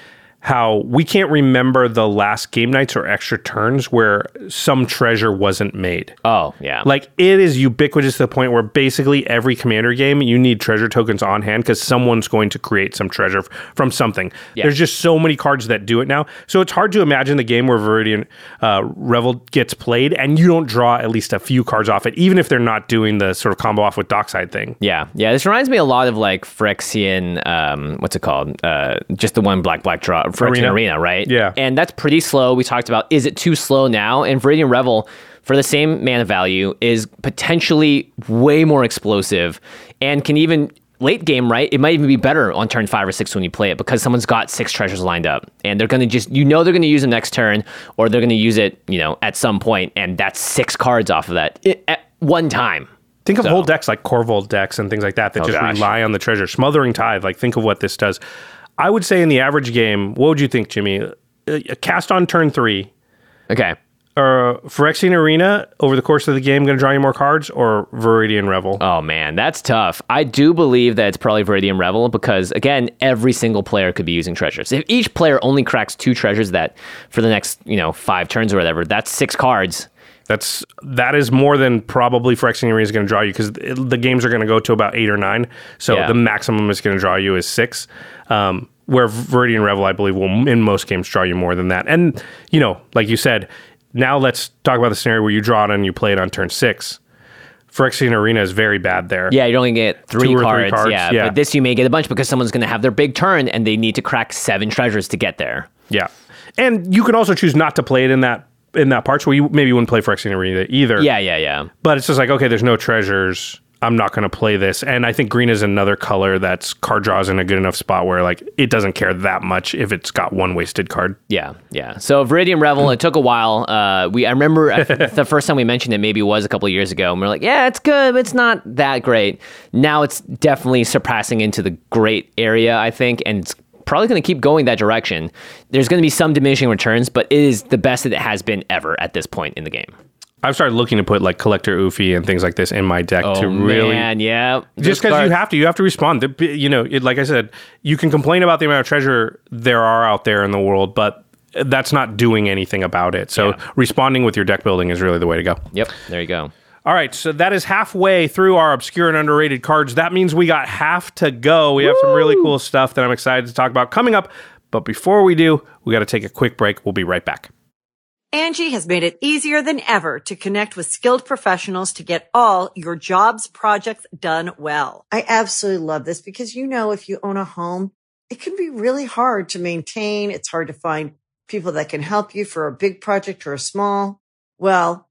How we can't remember the last Game Knights or extra turns where some treasure wasn't made. Oh, yeah. Like it is ubiquitous to the point where basically every commander game you need treasure tokens on hand because someone's going to create some treasure f- from something. Yeah. There's just so many cards that do it now. So it's hard to imagine the game where Viridian uh, Revel gets played and you don't draw at least a few cards off it, even if they're not doing the sort of combo off with Dockside thing. Yeah, yeah. This reminds me a lot of like Phyrexian. Um, what's it called? Uh, just the one black black draw. Phyrexian Arena. Arena. right? Yeah. and that's pretty slow. We talked about is it too slow now? And Viridian Revel for the same mana value is potentially way more explosive and can even late game right it might even be better on turn five or six when you play it because someone's got six treasures lined up and they're going to just you know they're going to use it next turn or they're going to use it you know at some point and that's six cards off of that at one time Think of So- whole decks like Korvold decks and things like that that Oh, just gosh. rely on the treasure. Smothering Tithe, like think of what this does. I would say in the average game, what would you think, Jimmy? Uh, A cast on turn three, okay or Phyrexian Arena over the course of the game going to draw you more cards, or Viridian Revel? Oh man, that's tough. I do believe that it's probably Viridian Revel because again, every single player could be using treasures. If each player only cracks two treasures that for the next, you know, five turns or whatever, that's six cards. That's that is more than probably Phyrexian Arena is going to draw you because the games are going to go to about eight or nine. So Yeah. the maximum is going to draw you is six. Um, where Viridian Revel, I believe, will in most games draw you more than that. And you know, like you said, now let's talk about the scenario where you draw it and you play it on turn six. Phyrexian Arena is very bad there. Yeah, you only get three, or three cards, cards, Yeah, yeah. but this you may get a bunch because someone's going to have their big turn and they need to crack seven treasures to get there. Yeah. And you can also choose not to play it in that in that part where you maybe wouldn't play Phyrexian Arena either. Yeah, yeah, yeah. But it's just like, okay, there's no treasures. I'm not going to play this. And I think green is another color that's card draws in a good enough spot where like it doesn't care that much if it's got one wasted card. Yeah, yeah. So Viridian Revel, it took a while. Uh, we I remember I the first time we mentioned it maybe was a couple of years ago, and we are like, yeah, it's good, but it's not that great. Now it's definitely surpassing into the great area, I think, and it's probably going to keep going that direction. There's going to be some diminishing returns, but it is the best that it has been ever at this point in the game. I've started looking to put like Collector Ouphe and things like this in my deck to oh, really Oh, man, yeah. just because you have to, you have to respond. You know, it, like I said, you can complain about the amount of treasure there are out there in the world, but that's not doing anything about it. So Yeah. responding with your deck building is really the way to go. Yep, there you go. All right, so that is halfway through our obscure and underrated cards. That means we got half to go. We have some really cool stuff that I'm excited to talk about coming up. But before we do, we got to take a quick break. We'll be right back. Angi has made it easier than ever to connect with skilled professionals to get all your jobs projects done well. I absolutely love this because, you know, if you own a home, it can be really hard to maintain. It's hard to find people that can help you for a big project or a small. Well,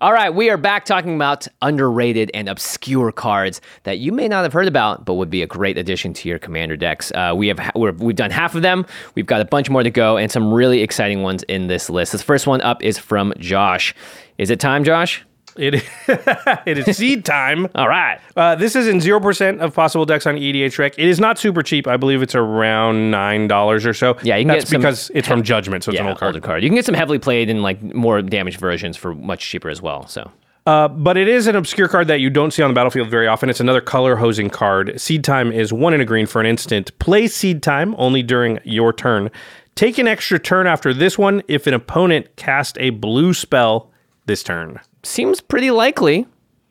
All right, we are back talking about underrated and obscure cards that you may not have heard about, but would be a great addition to your commander decks. Uh, we have we're, we've done half of them. We've got a bunch more to go, and some really exciting ones in this list. This first one up is from Josh. Is it time, Josh? It, it is seed time. All right. Uh, this is in 0% of possible decks on EDH Rec. It is not super cheap. I believe it's around $9 or so. Yeah, you can That's get some- because it's from Judgment, so it's an old card. older card. You can get some heavily played and like more damaged versions for much cheaper as well. So Uh, but it is an obscure card that you don't see on the battlefield very often. It's another color hosing card. Seed time is one in a green for an instant. Play seed time only during your turn. Take an extra turn after this one if an opponent cast a blue spell this turn. Seems pretty likely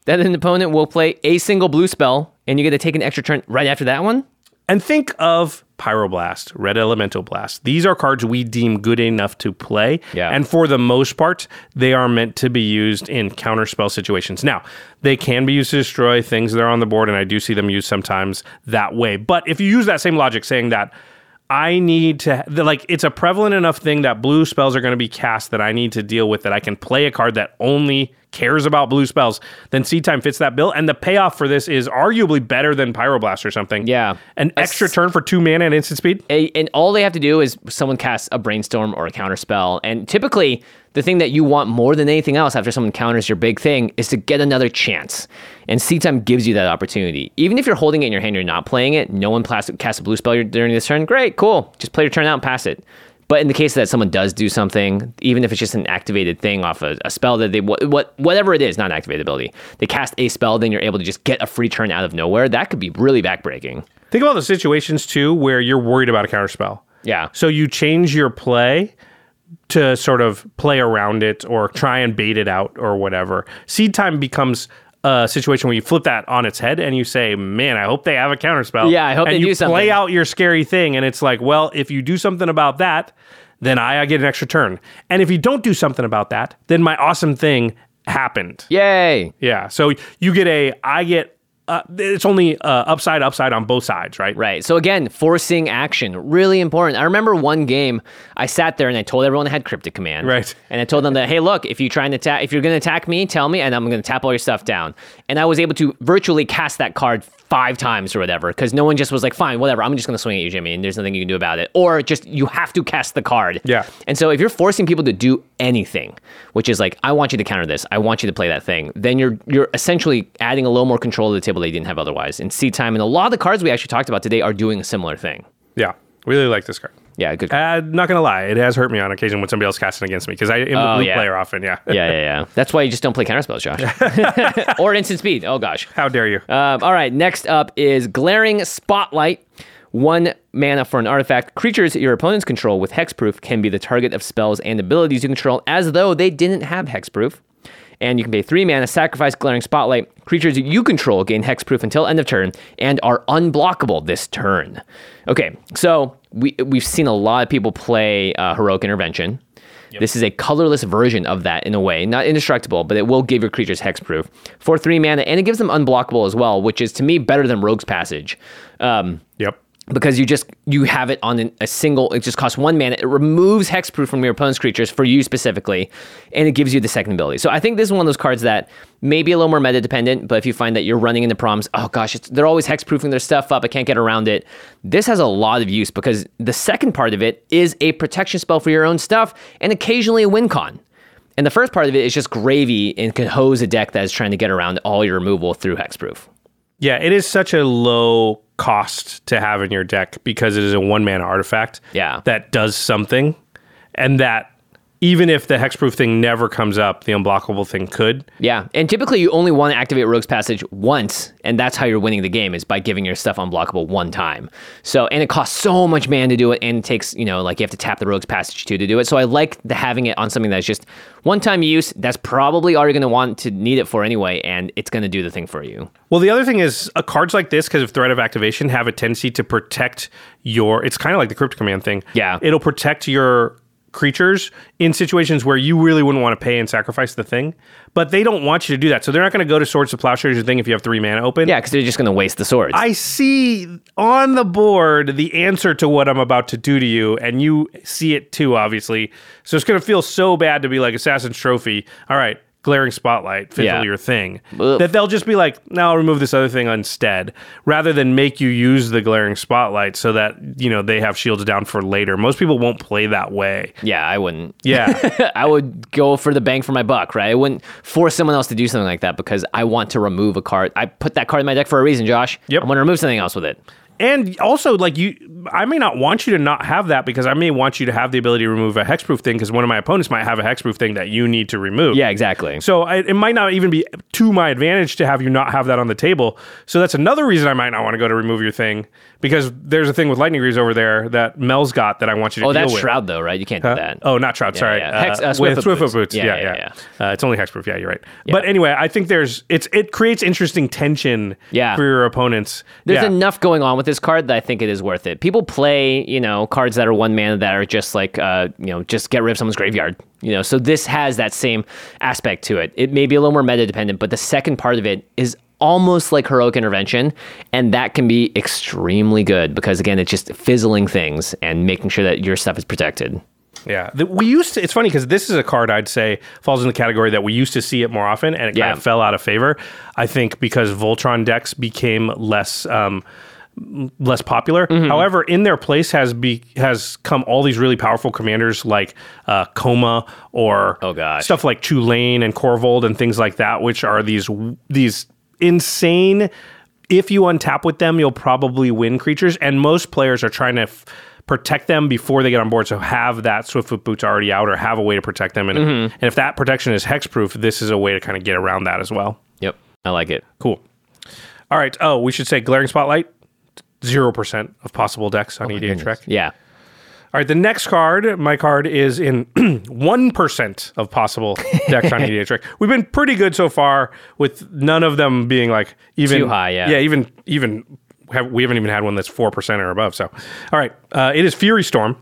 that an opponent will play a single blue spell, and you get to take an extra turn right after that one. And think of Pyroblast, Red Elemental Blast. These are cards we deem good enough to play. Yeah. And for the most part, they are meant to be used in counterspell situations. Now, they can be used to destroy things that are on the board, and I do see them used sometimes that way. But if you use that same logic, saying that I need to like it's a prevalent enough thing that blue spells are going to be cast that I need to deal with that I can play a card that only cares about blue spells, then Seed Time fits that bill. And the payoff for this is arguably better than Pyroblast or something. Yeah. An extra turn for two mana and instant speed. A, and all they have to do is someone casts a brainstorm or a counter spell. And typically, the thing that you want more than anything else after someone counters your big thing is to get another chance. And Seed Time gives you that opportunity. Even if you're holding it in your hand, you're not playing it, no one casts a blue spell during this turn, great, cool. Just play your turn out and pass it. But in the case that someone does do something, even if it's just an activated thing off a, a spell that they what, what whatever it is, not an activated ability, they cast a spell, then you're able to just get a free turn out of nowhere. That could be really backbreaking. Think about the situations too where you're worried about a counterspell. Yeah. So you change your play to sort of play around it or try and bait it out or whatever. Seed time becomes a situation where you flip that on its head and you say, "Man, I hope they have a counterspell." Yeah, I hope and they you do something. play out your scary thing, and it's like, well, if you do something about that, then I, I get an extra turn, and if you don't do something about that, then my awesome thing happened. Yay. Yeah, so you get a, I get. Uh, it's only uh, upside, upside on both sides, right? Right. So again, forcing action, really important. I remember one game I sat there and I told everyone I had cryptic command. Right. And I told them that, hey, look, if you trying to attack, if you're going to attack me, tell me, and I'm going to tap all your stuff down. And I was able to virtually cast that card five times or whatever, because no one just was like, fine, whatever, I'm just going to swing at you, Jimmy, and there's nothing you can do about it. Or just you have to cast the card. Yeah. And so if you're forcing people to do anything, which is like, I want you to counter this, I want you to play that thing, then you're you're essentially adding a little more control to the table they didn't have otherwise. And seed time and a lot of the cards we actually talked about today are doing a similar thing. Yeah, really like this card. Yeah, good. Uh, not gonna lie, it has hurt me on occasion when somebody else casts it against me because I am Oh, blue yeah. player often. Yeah. yeah, yeah, yeah. That's why you just don't play counterspells, Josh. or instant speed. Oh gosh. How dare you? Um, all right. Next up is glaring spotlight. One mana for an artifact. Creatures your opponents control with hexproof can be the target of spells and abilities you control as though they didn't have hexproof. And you can pay three mana, sacrifice glaring spotlight. Creatures you control gain hexproof until end of turn and are unblockable this turn. Okay, so we we've seen a lot of people play uh, heroic intervention. This is a colorless version of that in a way, not indestructible, but it will give your creatures hexproof for three mana, and it gives them unblockable as well, which is to me better than Rogue's Passage. Um, yep. Because you just you have it on a single it just costs one mana. It removes hexproof from your opponent's creatures for you specifically and it gives you the second ability. So i think this is one of those cards that may be a little more meta dependent but if you find that you're running into problems oh gosh they're always hexproofing their stuff up. I can't get around it. This has a lot of use because the second part of it is a protection spell for your own stuff and occasionally a win con. And the first part of it is just gravy and can hose a deck that is trying to get around all your removal through hexproof. Yeah, it is such a low cost to have in your deck because it is a one mana artifact. Yeah. That does something, and that even if the hexproof thing never comes up, the unblockable thing could. Yeah, and typically you only want to activate Rogue's Passage once, and that's how you're winning the game is by giving your stuff unblockable one time. So, and it costs so much mana to do it, and it takes you know like you have to tap the Rogue's Passage too to do it. So I like the having it on something that's just one time use. That's probably all you're going to want to need it for anyway, and it's going to do the thing for you. Well, the other thing is, uh, cards like this, because of threat of activation, have a tendency to protect your. It's kind of like the crypt command thing. Yeah. it'll protect your creatures in situations where you really wouldn't want to pay and sacrifice the thing, but they don't want you to do that. So they're not going to go to Swords to Plowshares or thing if you have three mana open. Yeah, because they're just going to waste the swords. I see on the board the answer to what I'm about to do to you, and you see it too, obviously. So it's going to feel so bad to be like Assassin's Trophy. All right, glaring spotlight, fizzle Yeah. your thing. Ugh. That they'll just be like, now I'll remove this other thing instead, rather than make you use the glaring spotlight so that you know they have shields down for later. Most people won't play that way. yeah, I wouldn't. Yeah. I would go for the bang for my buck, right? I wouldn't force someone else to do something like that because I want to remove a card. I put that card in my deck for a reason, Josh. Yep. I want to remove something else with it. And also, like you, I may not want you to not have that because I may want you to have the ability to remove a hexproof thing because one of my opponents might have a hexproof thing that you need to remove. Yeah, exactly. So I, it might not even be to my advantage to have you not have that on the table. So that's another reason I might not want to go to remove your thing because there's a thing with lightning greaves over there that Mel's got that I want you to oh, that's with. Shroud, though, right? You can't do that. Oh, not Shroud. sorry, yeah. Hex- uh, with Swiftfoot boots. boots. Yeah, Yeah, yeah, yeah. Uh, it's only hexproof. Yeah, you're right. But anyway, I think there's it's it creates interesting tension. Yeah. for your opponents. There's yeah. enough going on with with this card that I think it is worth it. People play, you know, cards that are one mana that are just like, uh, you know, just get rid of someone's graveyard. You know, so this has that same aspect to it. It may be a little more meta dependent, but the second part of it is almost like heroic intervention, and that can be extremely good because again, it's just fizzling things and making sure that your stuff is protected. Yeah, we used to. It's funny because this is a card I'd say falls in the category that we used to see it more often, and it Yeah. kind of fell out of favor. I think because Voltron decks became less. Um, less popular. Mm-hmm. However, in their place has be has come all these really powerful commanders like uh, Koma or Oh, gosh. stuff like Tulane and Korvold and things like that, which are these these insane. If you untap with them, you'll probably win creatures, and most players are trying to. F- Protect them before they get on board, so have that Swiftfoot boots already out, or have a way to protect them. And, Mm-hmm. and if that protection is hexproof, this is a way to kind of get around that as well. Yep, I like it. Cool. All right. Oh, we should say glaring spotlight. Zero percent of possible decks on EDH Rec. Yeah. All right. The next card, my card is in one percent of possible decks on EDH Rec. We've been pretty good so far, with none of them being like even Too high, yeah. Yeah. Even even have, we haven't even had one that's four percent or above. So, all right. Uh, it is Fury Storm.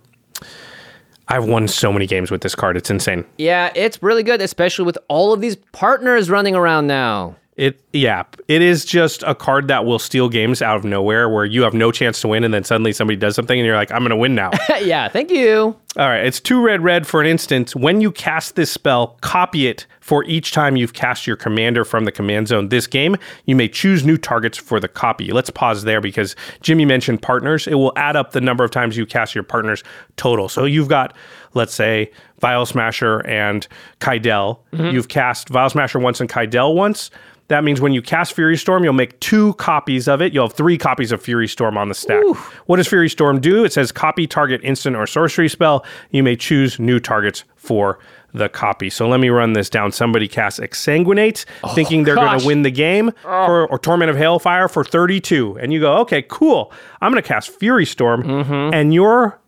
I've won so many games with this card. It's insane. Yeah, it's really good, especially with all of these partners running around now. It yeah, it is just a card that will steal games out of nowhere where you have no chance to win and then suddenly somebody does something and you're like, I'm gonna win now. yeah, thank you. All right, it's two red red for an instant. When you cast this spell, copy it for each time you've cast your commander from the command zone this game. You may choose new targets for the copy. Let's pause there because Jimmy mentioned partners. It will add up the number of times you cast your partners total. So you've got, let's say, Vial Smasher and Kydele. Mm-hmm. You've cast Vial Smasher once and Kydele once. That means when you cast Fury Storm, you'll make two copies of it. You'll have three copies of Fury Storm on the stack. What does Fury Storm do? It says copy target instant or sorcery spell. You may choose new targets for the copy. So let me run this down. Somebody casts Exsanguinate, oh, thinking they're going to win the game, oh. for, or Torment of Hailfire for 32. And you go, okay, cool. I'm going to cast Fury Storm, mm-hmm. and your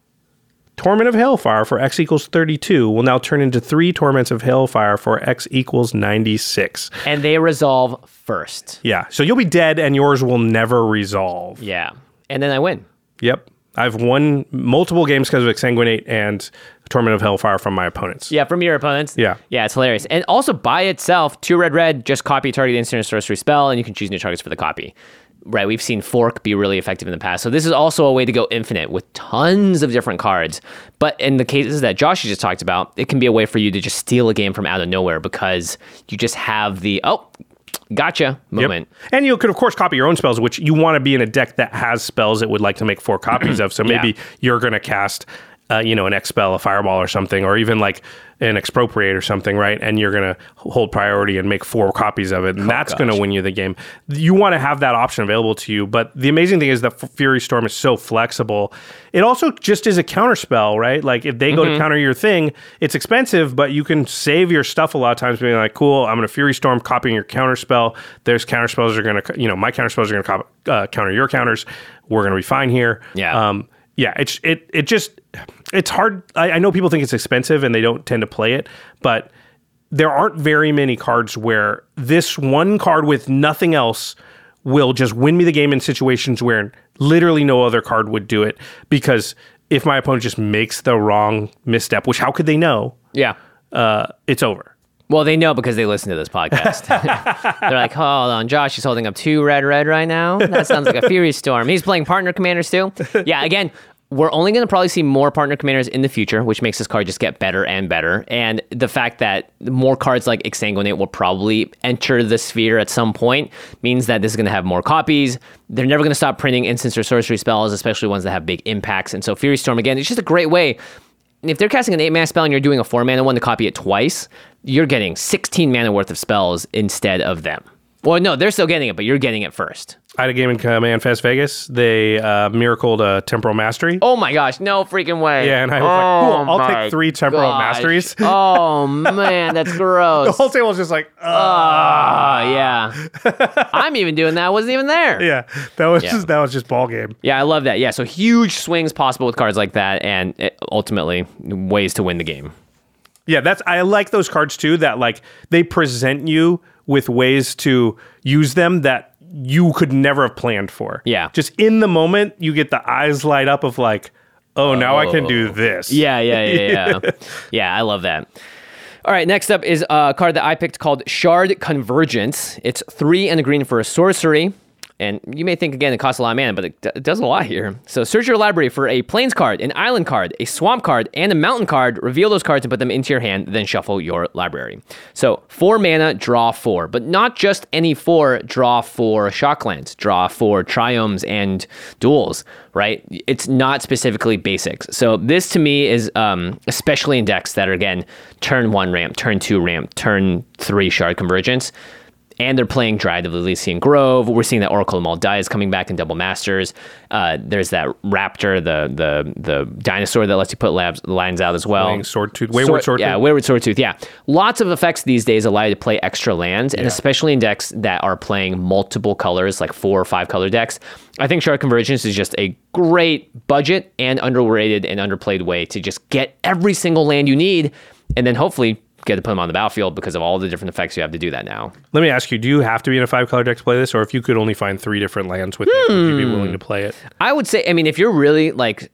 Torment of Hailfire for x equals 32 will now turn into three Torments of Hailfire for x equals 96. And they resolve first. Yeah. So you'll be dead and yours will never resolve. Yeah. And then I win. Yep. I've won multiple games because of Exsanguinate and Torment of Hailfire from my opponents. Yeah, from your opponents. Yeah. Yeah, it's hilarious. And also by itself, two red red, just copy target instant or sorcery spell, and you can choose new targets for the copy. Right, we've seen Fork be really effective in the past. So this is also a way to go infinite with tons of different cards. But in the cases that Josh just talked about, it can be a way for you to just steal a game from out of nowhere because you just have the oh, gotcha Yep. moment. And you could, of course, copy your own spells, which you want to be in a deck that has spells it would like to make four copies of. So maybe Yeah. you're going to cast, uh, you know, an X spell, a fireball, or something, or even like an expropriate or something, right? And you're going to hold priority and make four copies of it, and that's going to win you the game. You want to have that option available to you. But the amazing thing is that Fury Storm is so flexible. It also just is a counter spell, right? Like if they go to counter your thing, it's expensive, but you can save your stuff a lot of times being like, cool, I'm going to Fury Storm, copying your counter spell. There's counter spells are going to, you know, my counter spells are going to cop- uh, counter your counters. We're going to be fine here. Yeah. Um, yeah, it's it it just it's hard. I, I know people think it's expensive and they don't tend to play it, but there aren't very many cards where this one card with nothing else will just win me the game in situations where literally no other card would do it. Because if my opponent just makes the wrong misstep, which how could they know? Yeah. Uh, it's over. Well, they know because they listen to this podcast. They're like, hold on, Josh is holding up two red red right now. That sounds like a Fury Storm. He's playing partner commanders too. Yeah, again, we're only going to probably see more partner commanders in the future, which makes this card just get better and better. And the fact that more cards like Exsanguinate will probably enter the sphere at some point means that this is going to have more copies. They're never going to stop printing instants or sorcery spells, especially ones that have big impacts. And so Fury Storm, again, it's just a great way if they're casting an eight mana spell and you're doing a four mana one to copy it twice, you're getting 16 mana worth of spells instead of them. Well, no, they're still getting it, but you're getting it first. I had a game in Command Fest Vegas. They uh, miracled a temporal mastery. Oh my gosh, no freaking way. Yeah, and I was Oh like, cool, I'll take three temporal gosh. masteries. oh man, that's gross. the whole table was just like, uh, Oh yeah. I'm even doing that. I wasn't even there. yeah, that was Yeah. just that was just ball game. Yeah, I love that. Yeah, so huge swings possible with cards like that, and eh, ultimately ways to win the game. Yeah, that's I like those cards too. That like they present you with ways to use them that you could never have planned for. Yeah. Just in the moment, you get the eyes light up of like, oh, now I can do oh. this. Yeah, yeah, yeah, yeah. yeah, I love that. All right, next up is a card that I picked called Shard Convergence. It's three and a green for a sorcery. And you may think again it costs a lot of mana, but it, d- it does a lot here. So search your library for a plains card, an island card, a swamp card, and a mountain card. Reveal those cards and put them into your hand, then shuffle your library. So four mana, draw four, but not just any four. Draw four shocklands, draw four triomes and duels. Right? It's not specifically basics. So this to me is um, especially in decks that are again turn one ramp, turn two ramp, turn three shard convergence and they're playing Dryad of the Elysian Grove. We're seeing that Oracle of Mul is coming back in Double Masters. Uh, there's that Raptor, the the the dinosaur that lets you put labs, lines out as well. Playing Sword Tooth, Wayward Sword, Yeah, Tooth. Wayward Sword Tooth. Yeah, lots of effects these days allow you to play extra lands, and especially in decks that are playing multiple colors, like four or five color decks. I think Shard Convergence is just a great budget and underrated and underplayed way to just get every single land you need, and then hopefully get to put them on the battlefield because of all the different effects you have to do that now. Let me ask you: Do you have to be in a five color deck to play this, or if you could only find three different lands with it, would you be willing to hmm. play it? I would say, I mean, if you're really like,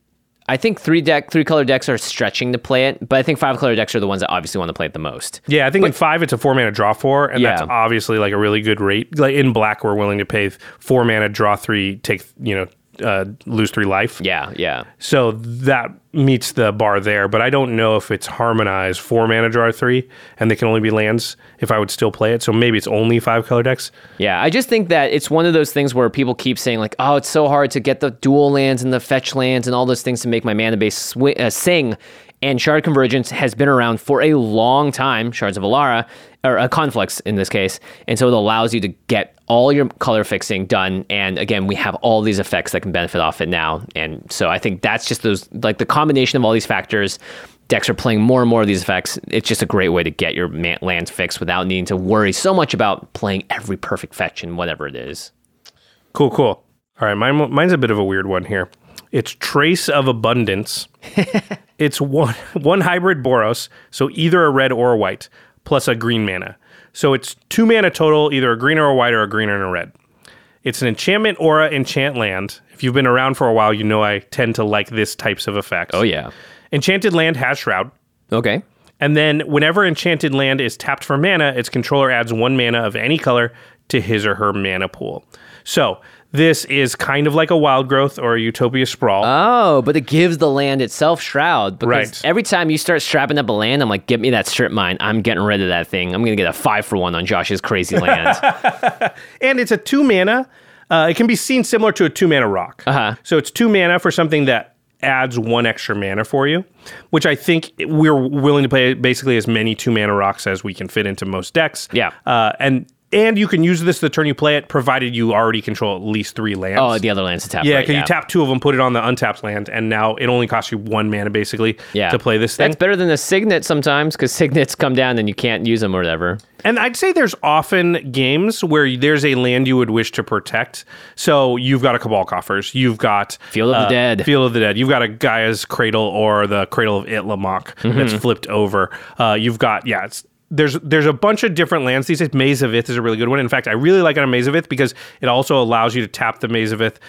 I think three deck, three color decks are stretching to play it, but I think five color decks are the ones that obviously want to play it the most. Yeah, I think in five it's a four mana draw four, and that's obviously like a really good rate. Like in black, we're willing to pay four mana, draw three, take you know, uh, lose three life. Yeah, yeah. So that meets the bar there, but I don't know if it's harmonized four mana draw three, and they can only be lands. If I would still play it, so maybe it's only five color decks. Yeah, I just think that it's one of those things where people keep saying like, "Oh, it's so hard to get the dual lands and the fetch lands and all those things to make my mana base swi- uh, sing." And Shard Convergence has been around for a long time, Shards of Alara, or uh, a Conflux in this case, and so it allows you to get all your color fixing done. And again, we have all these effects that can benefit off it now. And so I think that's just those like the combination of all these factors. Decks are playing more and more of these effects. It's just a great way to get your man- lands fixed without needing to worry so much about playing every perfect fetch and whatever it is. Cool, cool. All right, mine, mine's a bit of a weird one here. It's Trace of Abundance. it's one one hybrid Boros, so either a red or a white, plus a green mana. So it's two mana total, either a green or a white or a green and a red. It's an enchantment aura enchant land. If you've been around for a while, you know I tend to like this types of effects. Oh yeah. Enchanted land has Shroud. Okay. And then whenever enchanted land is tapped for mana, its controller adds one mana of any color to his or her mana pool. So this is kind of like a wild growth or a utopia sprawl. Oh, but it gives the land itself shroud. Because Right. every time you start strapping up a land, I'm like, get me that strip mine. I'm getting rid of that thing. I'm gonna get a five for one on Josh's crazy land. and it's a two mana. Uh, it can be seen similar to a two mana rock. Uh-huh. So it's two mana for something that adds one extra mana for you, which I think we're willing to play basically as many two mana rocks as we can fit into most decks. Yeah. Uh, and and you can use this the turn you play it, provided you already control at least three lands. oh, the other land's to tap. yeah, right, because you tap two of them, put it on the untapped land, and now it only costs you one mana basically yeah. to play this thing. That's better than the signet sometimes because signets come down and you can't use them or whatever. And I'd say there's often games where there's a land you would wish to protect. So you've got a Cabal Coffers, you've got Field of the Dead. Field of the Dead, you've got a Gaea's Cradle or the Cradle of Itlimoc Mm-hmm. that's flipped over. Uh, you've got yeah, it's, there's there's a bunch of different lands these days. Maze of Ith is a really good one. In fact, I really like it on Maze of Ith because it also allows you to tap the Maze of Ith.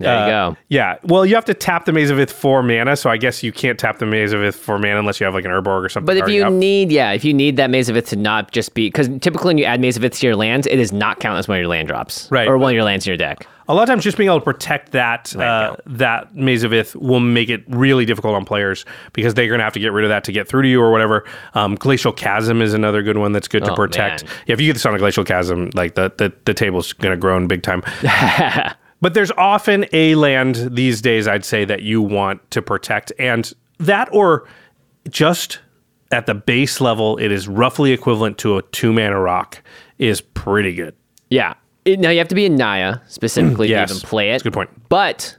There you Uh, go. Yeah. Well, you have to tap the Maze of Ith for mana, so I guess you can't tap the Maze of Ith for mana unless you have like an Urborg or something. But if you up. need, yeah, if you need that Maze of Ith to not just be, because typically when you add Maze of Ith to your lands, it does not count as one of your land drops. Right. Or one of your lands in your deck. A lot of times, just being able to protect that uh, that Maze of Ith will make it really difficult on players because they're going to have to get rid of that to get through to you or whatever. Um, Glacial Chasm is another good one that's good to Oh, protect. man. Yeah, if you get this on a Glacial Chasm, like the the, the table's going to grow in big time. but there's often a land these days, I'd say, that you want to protect, and that or just at the base level, it is roughly equivalent to a two mana rock is pretty good. Yeah. It, now you have to be in Naya specifically mm, Yes. to even play it. That's a good point. But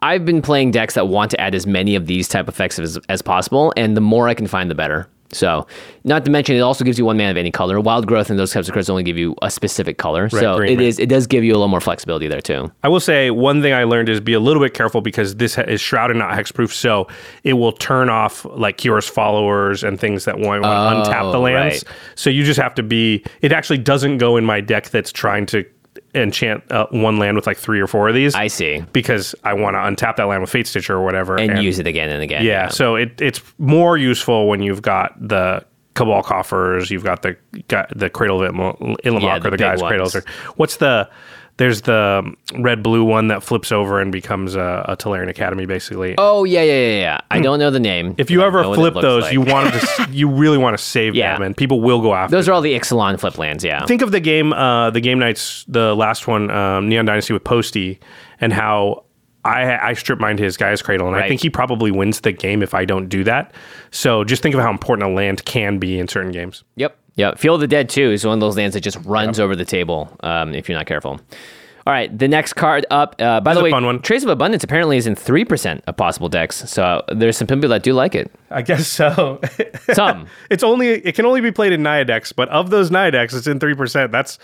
I've been playing decks that want to add as many of these type effects as, as possible, and the more I can find, the better. So, not to mention, it also gives you one mana of any color. Wild growth and those types of cards only give you a specific color. so green, it right. is it does give you a little more flexibility there too. I will say one thing I learned is be a little bit careful because this is shrouded, not hexproof, so it will turn off like Kiora's followers and things that want, want to untap the oh, lands. right. So you just have to be. It actually doesn't go in my deck that's trying to enchant uh, one land with like three or four of these. I see. because I want to untap that land with Fate Stitcher or whatever And, use it again and again. Yeah, so it it's more useful when you've got the Cabal coffers, you've got the got the Cradle of Itlimoc Yeah, or the the, guy's ones. cradles. Or what's the there's the red blue one that flips over and becomes a, a Tolarian Academy basically. Oh yeah, yeah, yeah, yeah. I don't know the name. if you ever know what it flip those, like. you want to you really want to save Yeah. them, and people will go after. Those them. are all the Ixalan flip lands. Yeah. think of the game, uh, the Game Knights, the last one, um, Neon Dynasty with Posty, and how I I strip mined his Gaea's cradle, and I think he probably wins the game if I don't do that. So just think of how important a land can be in certain games. Yep. Yep. Field of the Dead too is one of those lands that just runs over the table um, if you're not careful. All right, the next card up. Uh, by This the way, fun one. Trace of Abundance apparently is in three percent of possible decks. So there's some people that do like it. I guess so. Some. it's only it can only be played in Naya decks, but of those Naya decks, it's in three percent. That's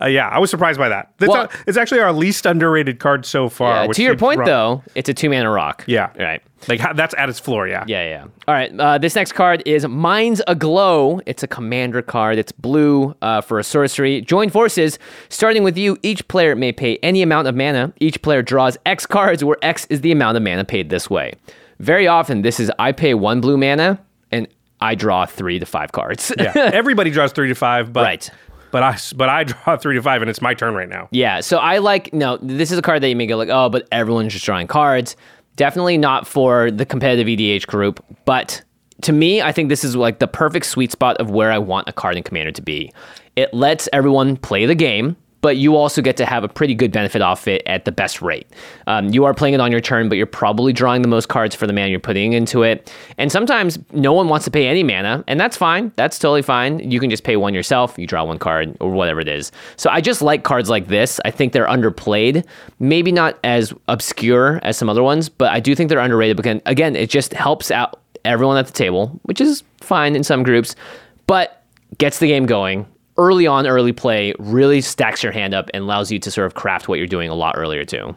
uh, yeah, I was surprised by that. That's Well- our- it's actually our least underrated card so far. Which to your point, wrong. though, it's a two mana rock. Yeah. Right. like that's at its floor. Yeah, Yeah, yeah. All right. Uh, this next card is Minds Aglow. It's a commander card. It's blue uh, for a sorcery. Join forces. Starting with you, each player may pay any amount of mana. Each player draws X cards, where X is the amount of mana paid this way. Very often, this is I pay one blue mana and I draw three to five cards. yeah. Everybody draws three to five, but Right. But I but I draw three to five, and it's my turn right now. Yeah, so I like no. This is a card that you may go like, oh, but everyone's just drawing cards. Definitely not for the competitive EDH group, but to me, I think this is like the perfect sweet spot of where I want a card in Commander to be. It lets everyone play the game, but you also get to have a pretty good benefit off it at the best rate. Um, you are playing it on your turn, but you're probably drawing the most cards for the mana you're putting into it. And sometimes no one wants to pay any mana, and that's fine. That's totally fine. You can just pay one yourself, you draw one card, or whatever it is. So I just like cards like this. I think they're underplayed. Maybe not as obscure as some other ones, but I do think they're underrated because, again, it just helps out everyone at the table, which is fine in some groups, but gets the game going early on, early play really stacks your hand up and allows you to sort of craft what you're doing a lot earlier too.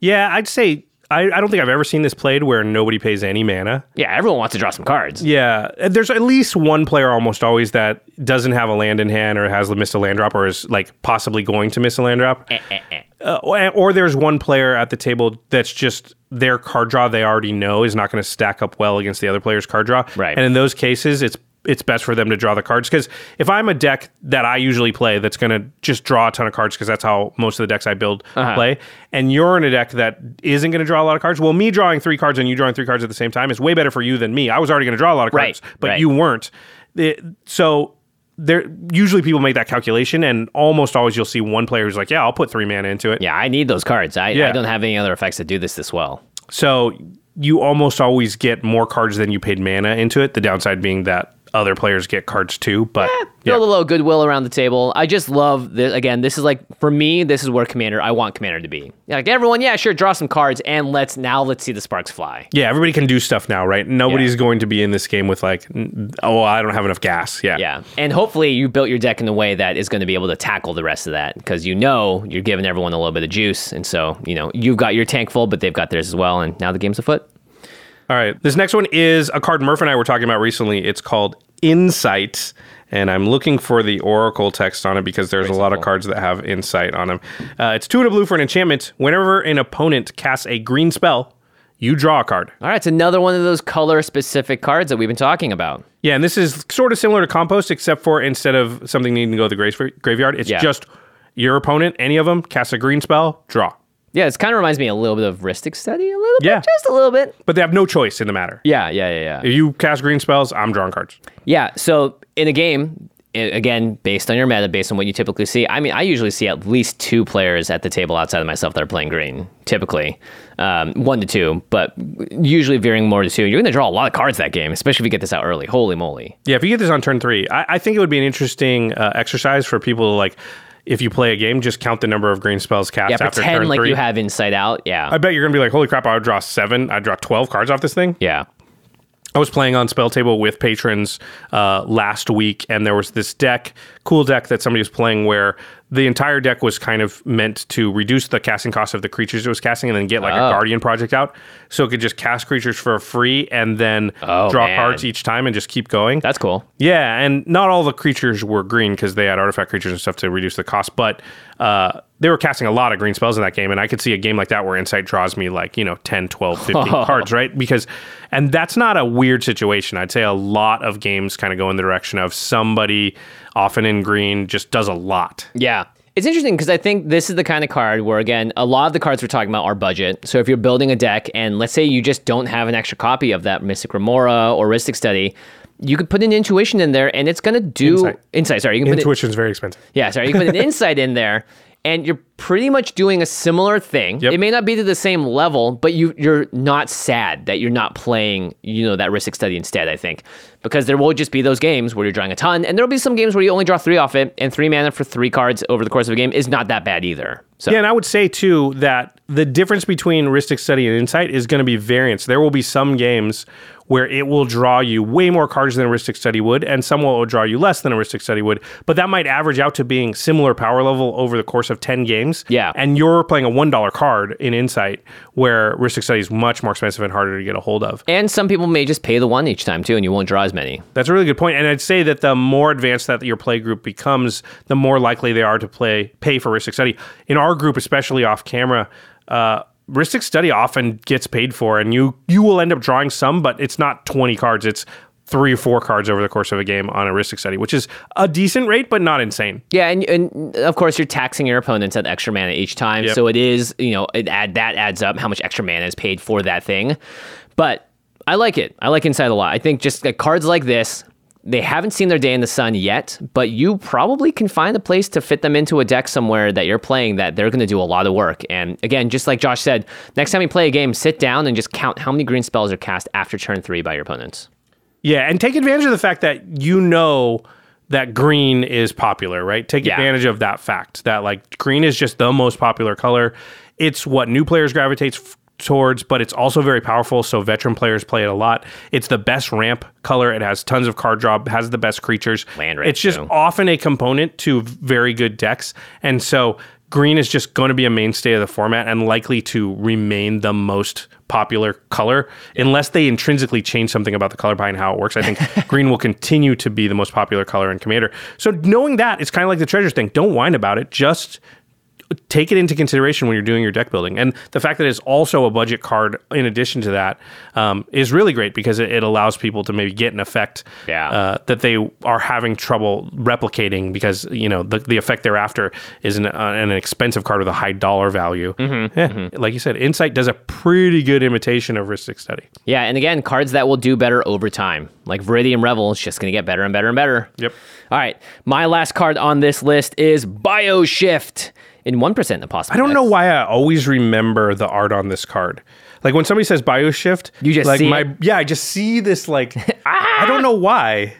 Yeah, I'd say I, I don't think I've ever seen this played where nobody pays any mana. Yeah, everyone wants to draw some cards. Yeah, there's at least one player almost always that doesn't have a land in hand or has missed a land drop or is like possibly going to miss a land drop. Eh, eh, eh. Uh, or, or there's one player at the table that's just their card draw they already know is not going to stack up well against the other player's card draw. Right. And in those cases, it's it's best for them to draw the cards because if I'm a deck that I usually play that's going to just draw a ton of cards because that's how most of the decks I build Uh-huh. play, and you're in a deck that isn't going to draw a lot of cards, well, me drawing three cards and you drawing three cards at the same time is way better for you than me. I was already going to draw a lot of Right, cards, but right. you weren't. It- so there usually people make that calculation, and almost always you'll see one player who's like, "Yeah, I'll put three mana into it." Yeah, I need those cards. I, yeah. I don't have any other effects that do this this well. So you almost always get more cards than you paid mana into it. The downside being that other players get cards too. But Build a little goodwill around the table. I just love this. Again, this is like for me. This is where Commander. I want Commander to be. Like everyone, yeah, sure, draw some cards and let's now let's see the sparks fly. yeah, everybody can do stuff now, right? Nobody's Yeah. going to be in this game with like, oh, I don't have enough gas. Yeah. Yeah, and hopefully you built your deck in a way that is going to be able to tackle the rest of that because you know you're giving everyone a little bit of juice, and so you know you've got your tank full, but they've got theirs as well, and now the game's afoot. All right. This next one is a card Murph and I were talking about recently. It's called Insight. And I'm looking for the Oracle text on it because there's a lot of cards that have insight on them. Uh, it's two and a blue for an enchantment. Whenever an opponent casts a green spell, you draw a card. All right, it's another one of those color specific cards that we've been talking about. Yeah, and this is sort of similar to compost, except for instead of something needing to go to the grave- graveyard, it's Yeah. just your opponent, any of them, casts a green spell, draw. Yeah, it kind of reminds me a little bit of Rhystic Study, a little Yeah. bit, just a little bit. But they have no choice in the matter. Yeah, yeah, yeah, yeah. If you cast green spells, I'm drawing cards. Yeah. So in a game, i- again, based on your meta, based on what you typically see, I mean, I usually see at least two players at the table outside of myself that are playing green. Typically, um, one to two, but usually veering more to two. You're going to draw a lot of cards that game, especially if you get this out early. Holy moly! Yeah, if you get this on turn three, I, I think it would be an interesting uh, exercise for people to like. If you play a game, just count the number of green spells cast Yeah, after pretend turn like three. you have Insight Out. Yeah, I bet you're gonna be like, "Holy crap! I would draw seven. I would draw twelve cards off this thing." yeah. I was playing on Spell Table with patrons uh, last week, and there was this deck, cool deck that somebody was playing where the entire deck was kind of meant to reduce the casting cost of the creatures it was casting and then get like Oh. a Guardian project out. So it could just cast creatures for free and then Oh, draw man. cards each time and just keep going. That's cool. Yeah, and not all the creatures were green because they had artifact creatures and stuff to reduce the cost. But uh, they were casting a lot of green spells in that game and i could see a game like that where insight draws me like you know 10 12 15 cards right because and that's not a weird situation i'd say a lot of games kind of go in the direction of somebody often in green just does a lot Yeah. It's interesting because I think this is the kind of card where, again, a lot of the cards we're talking about are budget. So if you're building a deck and let's say you just don't have an extra copy of that Mystic Remora or Rhystic Study, you could put an intuition in there and it's going to do Insight. sorry, you can put it, intuition's very expensive yeah, sorry, you can put an insight in there and you're pretty much doing a similar thing. Yep. It may not be to the same level, but you you're not sad that you're not playing, you know, that Rhystic Study instead, I think. Because there will just be those games where you're drawing a ton, and there'll be some games where you only draw three off it, and three mana for three cards over the course of a game is not that bad either. So Yeah, and I would say too that the difference between Rhystic Study and Insight is going to be variance. There will be some games where it will draw you way more cards than a Rhystic Study would, and some will draw you less than a Rhystic Study would. But that might average out to being similar power level over the course of 10 games. Yeah. And you're playing a $1 card in Insight, where Rhystic Study is much more expensive and harder to get a hold of. And some people may just pay the one each time too, and you won't draw as many. That's a really good point. And I'd say that the more advanced that your play group becomes, the more likely they are to play pay for Rhystic Study. In our group, especially off camera, uh, Rhystic Study often gets paid for, and you you will end up drawing some, but it's not twenty cards. It's three or four cards over the course of a game on a Rhystic Study, which is a decent rate, but not insane. Yeah, and, and of course you're taxing your opponents at extra mana each time, Yep. so it is you know it add that adds up how much extra mana is paid for that thing. But I like it. I like Insight a lot. I think just like cards like this, they haven't seen their day in the sun yet, but you probably can find a place to fit them into a deck somewhere that you're playing that they're going to do a lot of work. And again, just like Josh said, next time you play a game, sit down and just count how many green spells are cast after turn three by your opponents. Yeah, and take advantage of the fact that you know that green is popular, right? Take Yeah. advantage of that fact that like green is just the most popular color. It's what new players gravitate f- towards, but it's also very powerful. So veteran players play it a lot. It's the best ramp color. It has tons of card drop. Has the best creatures. Land rate, It's just too. often a component to very good decks, and so green is just going to be a mainstay of the format and likely to remain the most popular color unless they intrinsically change something about the color behind how it works. I think green will continue to be the most popular color in Commander. So knowing that, it's kind of like the treasures thing. Don't whine about it. Just take it into consideration when you're doing your deck building. And the fact that it's also a budget card in addition to that um, is really great because it, it allows people to maybe get an effect Yeah. uh, that they are having trouble replicating because you know the, the effect they're after is an, uh, an expensive card with a high dollar value. Yeah, like you said, Insight does a pretty good imitation of Rhystic Study. Yeah, and again, cards that will do better over time. Like Viridian Revel is just going to get better and better and better. Yep. All right, my last card on this list is Bioshift in 1% of possible. I don't know why I always remember the art on this card. Like when somebody says Bioshift, You just like see my it? yeah, I just see this like ah! I don't know why.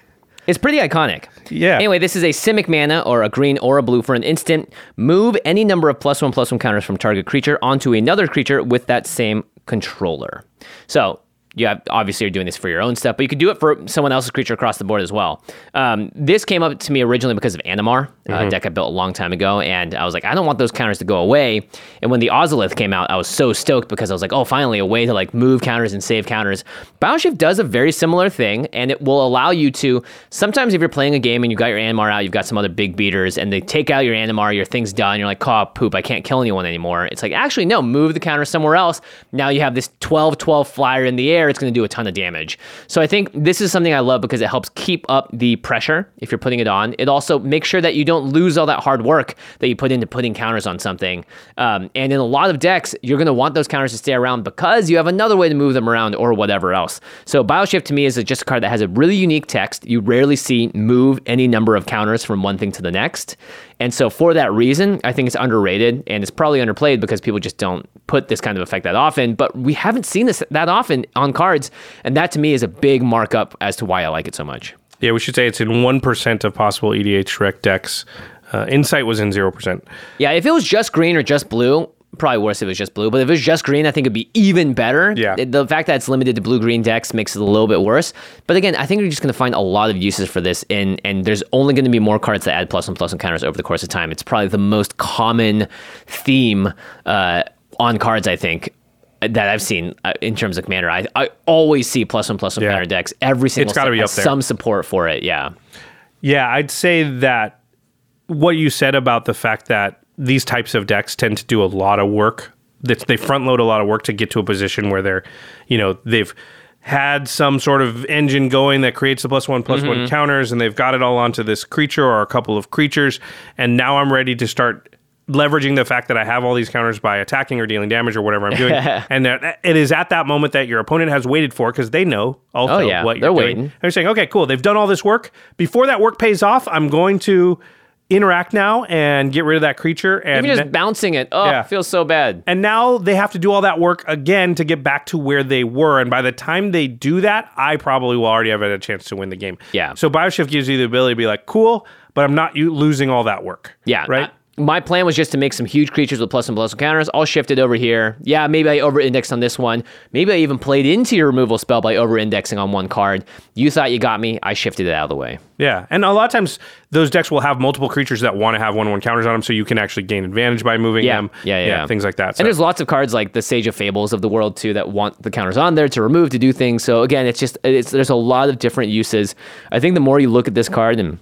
It's pretty iconic. Yeah. Anyway, this is a Simic mana or a green or a blue for an instant. Move any number of plus one plus one counters from target creature onto another creature with that same controller. So you have obviously you're doing this for your own stuff, but you could do it for someone else's creature across the board as well. Um, this came up to me originally because of Animar, a deck I built a long time ago, and I was like, I don't want those counters to go away. And when the Ozolith came out, I was so stoked because I was like, oh, finally a way to like move counters and save counters. Bioshift does a very similar thing, and it will allow you to sometimes if you're playing a game and you've got your Animar out, you've got some other big beaters, and they take out your Animar, your thing's done, you're like, oh poop, I can't kill anyone anymore. It's like actually no, move the counter somewhere else. Now you have this 12-12 flyer in the air, it's gonna do a ton of damage. So I think this is something I love because it helps keep up the pressure if you're putting it on. It also makes sure that you don't lose all that hard work that you put into putting counters on something. Um, and in a lot of decks, you're going to want those counters to stay around because you have another way to move them around or whatever else. So Bioshift to me is just a card that has a really unique text. You rarely see move any number of counters from one thing to the next. And so for that reason, I think it's underrated and it's probably underplayed because people just don't put this kind of effect that often. But we haven't seen this that often on cards. And that to me is a big markup as to why I like it so much. Yeah, we should say it's in 1% of possible EDH Rec decks. Uh, Insight was in 0%. Yeah, if it was just green or just blue, probably worse if it was just blue. But if it was just green, I think it'd be even better. Yeah. The- fact that it's limited to blue green decks makes it a little bit worse. But again, I think you're just going to find a lot of uses for this, and and there's only going to be more cards that add plus and plus plus encounters over the course of time. It's probably the most common theme uh, on cards, I think. That I've seen uh, in terms of commander, I, I always see plus one plus one Yeah. counter decks. Every single it's gotta be up there. some support for it. Yeah, Yeah, I'd say that what you said about the fact that these types of decks tend to do a lot of work. That they front load a lot of work to get to a position where they're, you know, they've had some sort of engine going that creates the plus one plus one counters, and they've got it all onto this creature or a couple of creatures, and now I'm ready to start leveraging the fact that I have all these counters by attacking or dealing damage or whatever I'm doing. and it is at that moment that your opponent has waited for because they know also Oh, yeah. what They're you're doing. waiting. They're saying, okay, cool. They've done all this work. Before that work pays off, I'm going to interact now and get rid of that creature. And Even just bouncing it. Oh, Yeah. it feels so bad. and now they have to do all that work again to get back to where they were. And by the time they do that, I probably will already have had a chance to win the game. Yeah. So Bioshift gives you the ability to be like, cool, but I'm not you losing all that work. Yeah. Right. My plan was just to make some huge creatures with plus and plus counters. I'll shift it over here. Yeah, maybe I over indexed on this one. Maybe I even played into your removal spell by over indexing on one card. You thought you got me. I shifted it out of the way. Yeah, and a lot of times those decks will have multiple creatures that want to have one one counters on them, so you can actually gain advantage by moving Yeah. them. Yeah, yeah, yeah. things like that. So, And there's lots of cards like the Sage of Fables of the world too that want the counters on there to remove to do things. So again, it's just it's there's a lot of different uses. I think the more you look at this card and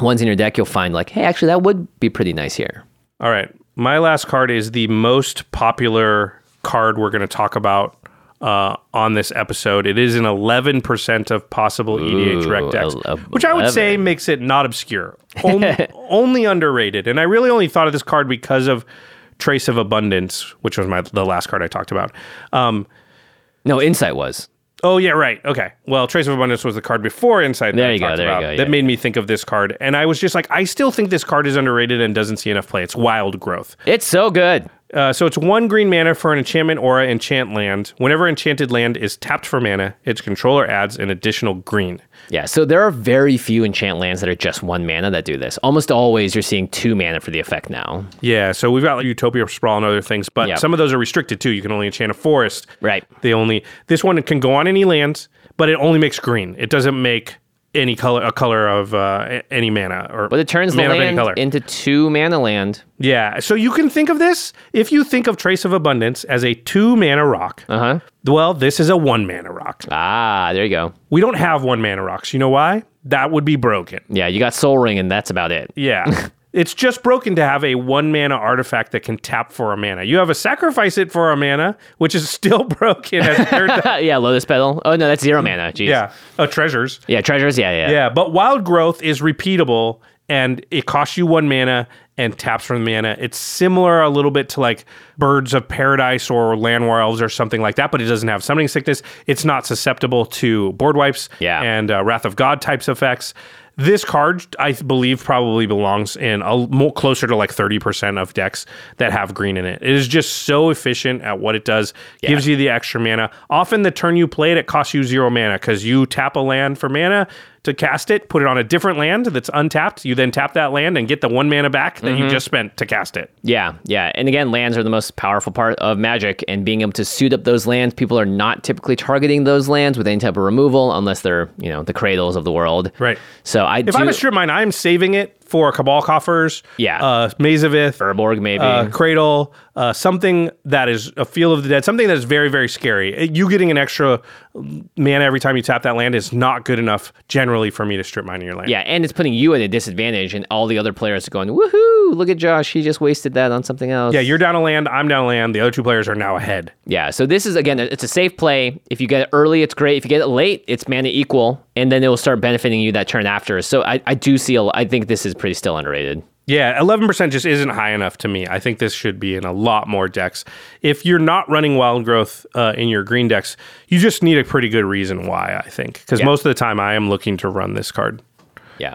ones in your deck, you'll find like, hey, actually that would be pretty nice here. all right, my last card is the most popular card we're going to talk about uh, on this episode. It is an 11% of possible EDH Ooh, rec decks, el- which I would say makes it not obscure, only, only underrated. And I really only thought of this card because of Trace of Abundance, which was my the last card I talked about. Um, No, Insight was. Oh yeah, right. Okay. Well, Trace of Abundance was the card before Insight. that There you go, there you about go, That made me think of this card, and I was just like, I still think this card is underrated and doesn't see enough play. It's Wild Growth. It's so good. Uh, so it's one green mana for an enchantment aura enchant land. Whenever enchanted land is tapped for mana, its controller adds an additional green. Yeah, so there are very few enchant lands that are just one mana that do this. Almost always you're seeing two mana for the effect now. Yeah. So we've got like Utopia Sprawl and other things, but Yep. some of those are restricted too. You can only enchant a forest. Right. They only this one can go on any lands, but it only makes green. It doesn't make any color a color of uh, any mana or But it turns the land into two mana land. Yeah. So you can think of this if you think of Trace of Abundance as a two mana rock. Uh huh. Well, this is a one mana rock. Ah, there you go. We don't have one mana rocks. You know why? That would be broken. Yeah, you got Sol Ring, and that's about it. Yeah. it's just broken to have a one mana artifact that can tap for a mana. You have a sacrifice it for a mana, which is still broken as it turns out. yeah, Lotus Petal. Oh no, that's zero mana. Jeez. Yeah. Uh, treasures. Yeah, treasures. Yeah, yeah. Yeah. But wild growth is repeatable and it costs you one mana and taps from the mana. It's similar a little bit to like Birds of Paradise or Llanowar Elves or something like that, but it doesn't have summoning sickness. It's not susceptible to board wipes Yeah. and uh, Wrath of God types effects. This card, I believe, probably belongs in a more closer to like 30% of decks that have green in it. It is just so efficient at what it does, gives you the extra mana. Often the turn you play it, it costs you zero mana because you tap a land for mana to cast it, put it on a different land that's untapped. You then tap that land and get the one mana back that you just spent to cast it. Yeah, yeah. And again, lands are the most powerful part of Magic, and being able to suit up those lands, people are not typically targeting those lands with any type of removal unless they're, you know, the cradles of the world. Right. So I If do. I'm a strip mine, I'm saving it for Cabal Coffers, Yeah. uh, Maze of Ith, Urborg, maybe. uh, Cradle, uh, something that is a Field of the Dead, something that is very, very scary. You getting an extra mana every time you tap that land is not good enough generally for me to strip mine in your land. yeah, and it's putting you at a disadvantage, and all the other players are going, woohoo, look at Josh. He just wasted that on something else. Yeah, you're down a land, I'm down a land. The other two players are now ahead. Yeah, so this is again, it's a safe play. If you get it early, it's great. If you get it late, it's mana equal, and then it will start benefiting you that turn after. So I, I do see, a, I think this is pretty still underrated. Yeah, 11% just isn't high enough to me. I think this should be in a lot more decks. If you're not running wild growth uh, in your green decks, you just need a pretty good reason why, I think. Because Yeah. most of the time I am looking to run this card. Yeah.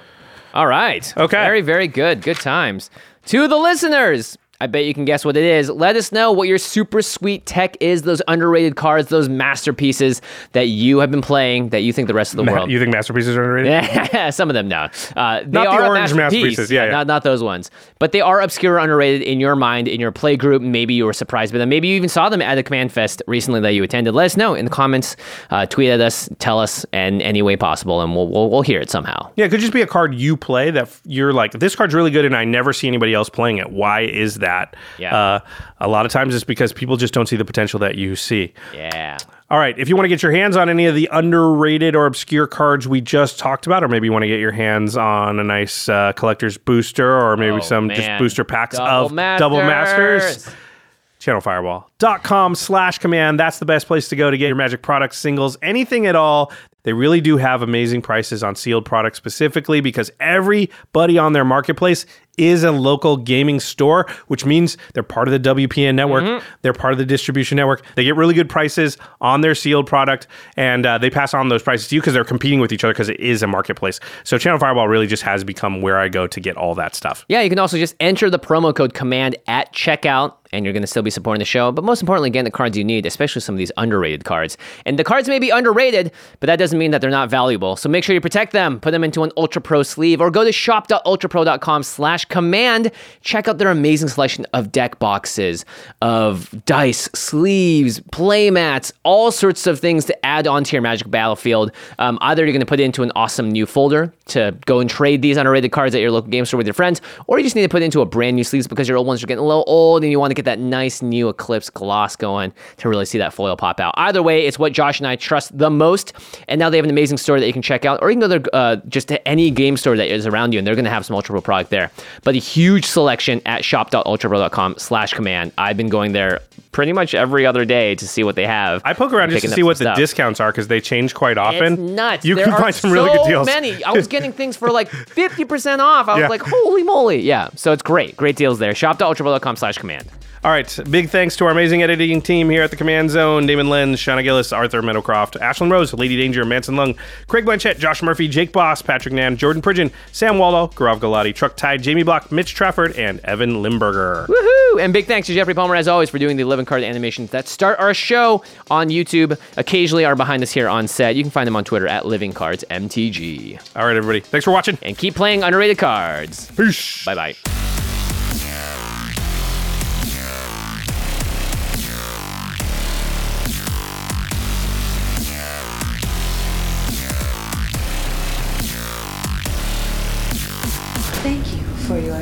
All right. Okay. Very, very good. Good times. To the listeners, I bet you can guess what it is. Let us know what your super sweet tech is, those underrated cards, those masterpieces that you have been playing that you think the rest of the world. You think masterpieces are underrated? Yeah, some of them no. Uh, they Not are a orange masterpiece. masterpieces, yeah, yeah. Not, not those ones. But they are obscure, underrated in your mind, in your play group. Maybe you were surprised by them. Maybe you even saw them at a Command Fest recently that you attended. Let us know in the comments. Uh, tweet at us, tell us in any way possible, and we'll, we'll, we'll hear it somehow. Yeah, it could just be a card you play that you're like, this card's really good and I never see anybody else playing it. Why is that? At. Yeah. Uh, a lot of times it's because people just don't see the potential that you see. Yeah. All right. If you want to get your hands on any of the underrated or obscure cards we just talked about, or maybe you want to get your hands on a nice uh, collector's booster, or maybe Oh, some just booster packs Double of Double Masters, Masters. channelfireball.com slash command. That's the best place to go to get your magic products, singles, anything at all. They really do have amazing prices on sealed products specifically because everybody on their marketplace is a local gaming store, which means they're part of the WPN network. They're part of the distribution network. They get really good prices on their sealed product and uh, they pass on those prices to you because they're competing with each other because it is a marketplace. So Channel Fireball really just has become where I go to get all that stuff. Yeah, you can also just enter the promo code command at checkout and you're going to still be supporting the show. But most importantly, getting the cards you need, especially some of these underrated cards. And the cards may be underrated, but that doesn't mean that they're not valuable. So make sure you protect them, put them into an Ultra Pro sleeve, or go to shop.ultrapro.com slash command. Check out their amazing selection of deck boxes, of dice, sleeves, play mats, all sorts of things to add onto your Magic Battlefield. Um, either you're going to put it into an awesome new folder to go and trade these underrated cards at your local game store with your friends, or you just need to put it into a brand new sleeves because your old ones are getting a little old and you want to get that nice new Eclipse gloss going to really see that foil pop out. Either way, it's what Josh and I trust the most. And now they have an amazing store that you can check out, or you can go to uh, just to any game store that is around you, and they're going to have some Ultra Pro product there. But a huge selection at shop.ultrapro.com slash command. I've been going there pretty much every other day to see what they have. I poke around just to see what the stuff. discounts are because they change quite often. It's nuts. You there can find some really good so deals. Many. I was getting things for like 50% off. I was Yeah. like, holy moly. Yeah. So it's great. Great deals there. Shop.ultrapro.com slash command. All right. Big thanks to our amazing editing team here at the Command Zone Damon Lenz, Shauna Gillis, Arthur Meadowcroft, Ashlyn Rose, Lady Danger, Manson Lung, Craig Blanchett, Josh Murphy, Jake Boss, Patrick Nan, Jordan Pridgeon, Sam Waldo, Gaurav Galati, Truck Tide, Jamie Block, Mitch Trafford, and Evan Limburger. Woohoo! And big thanks to Jeffrey Palmer, as always, for doing the living card animations that start our show on YouTube. Occasionally are behind us here on set. You can find them on Twitter at Living Cards MTG. All right, everybody. Thanks for watching. And keep playing underrated cards. Peace. Bye bye.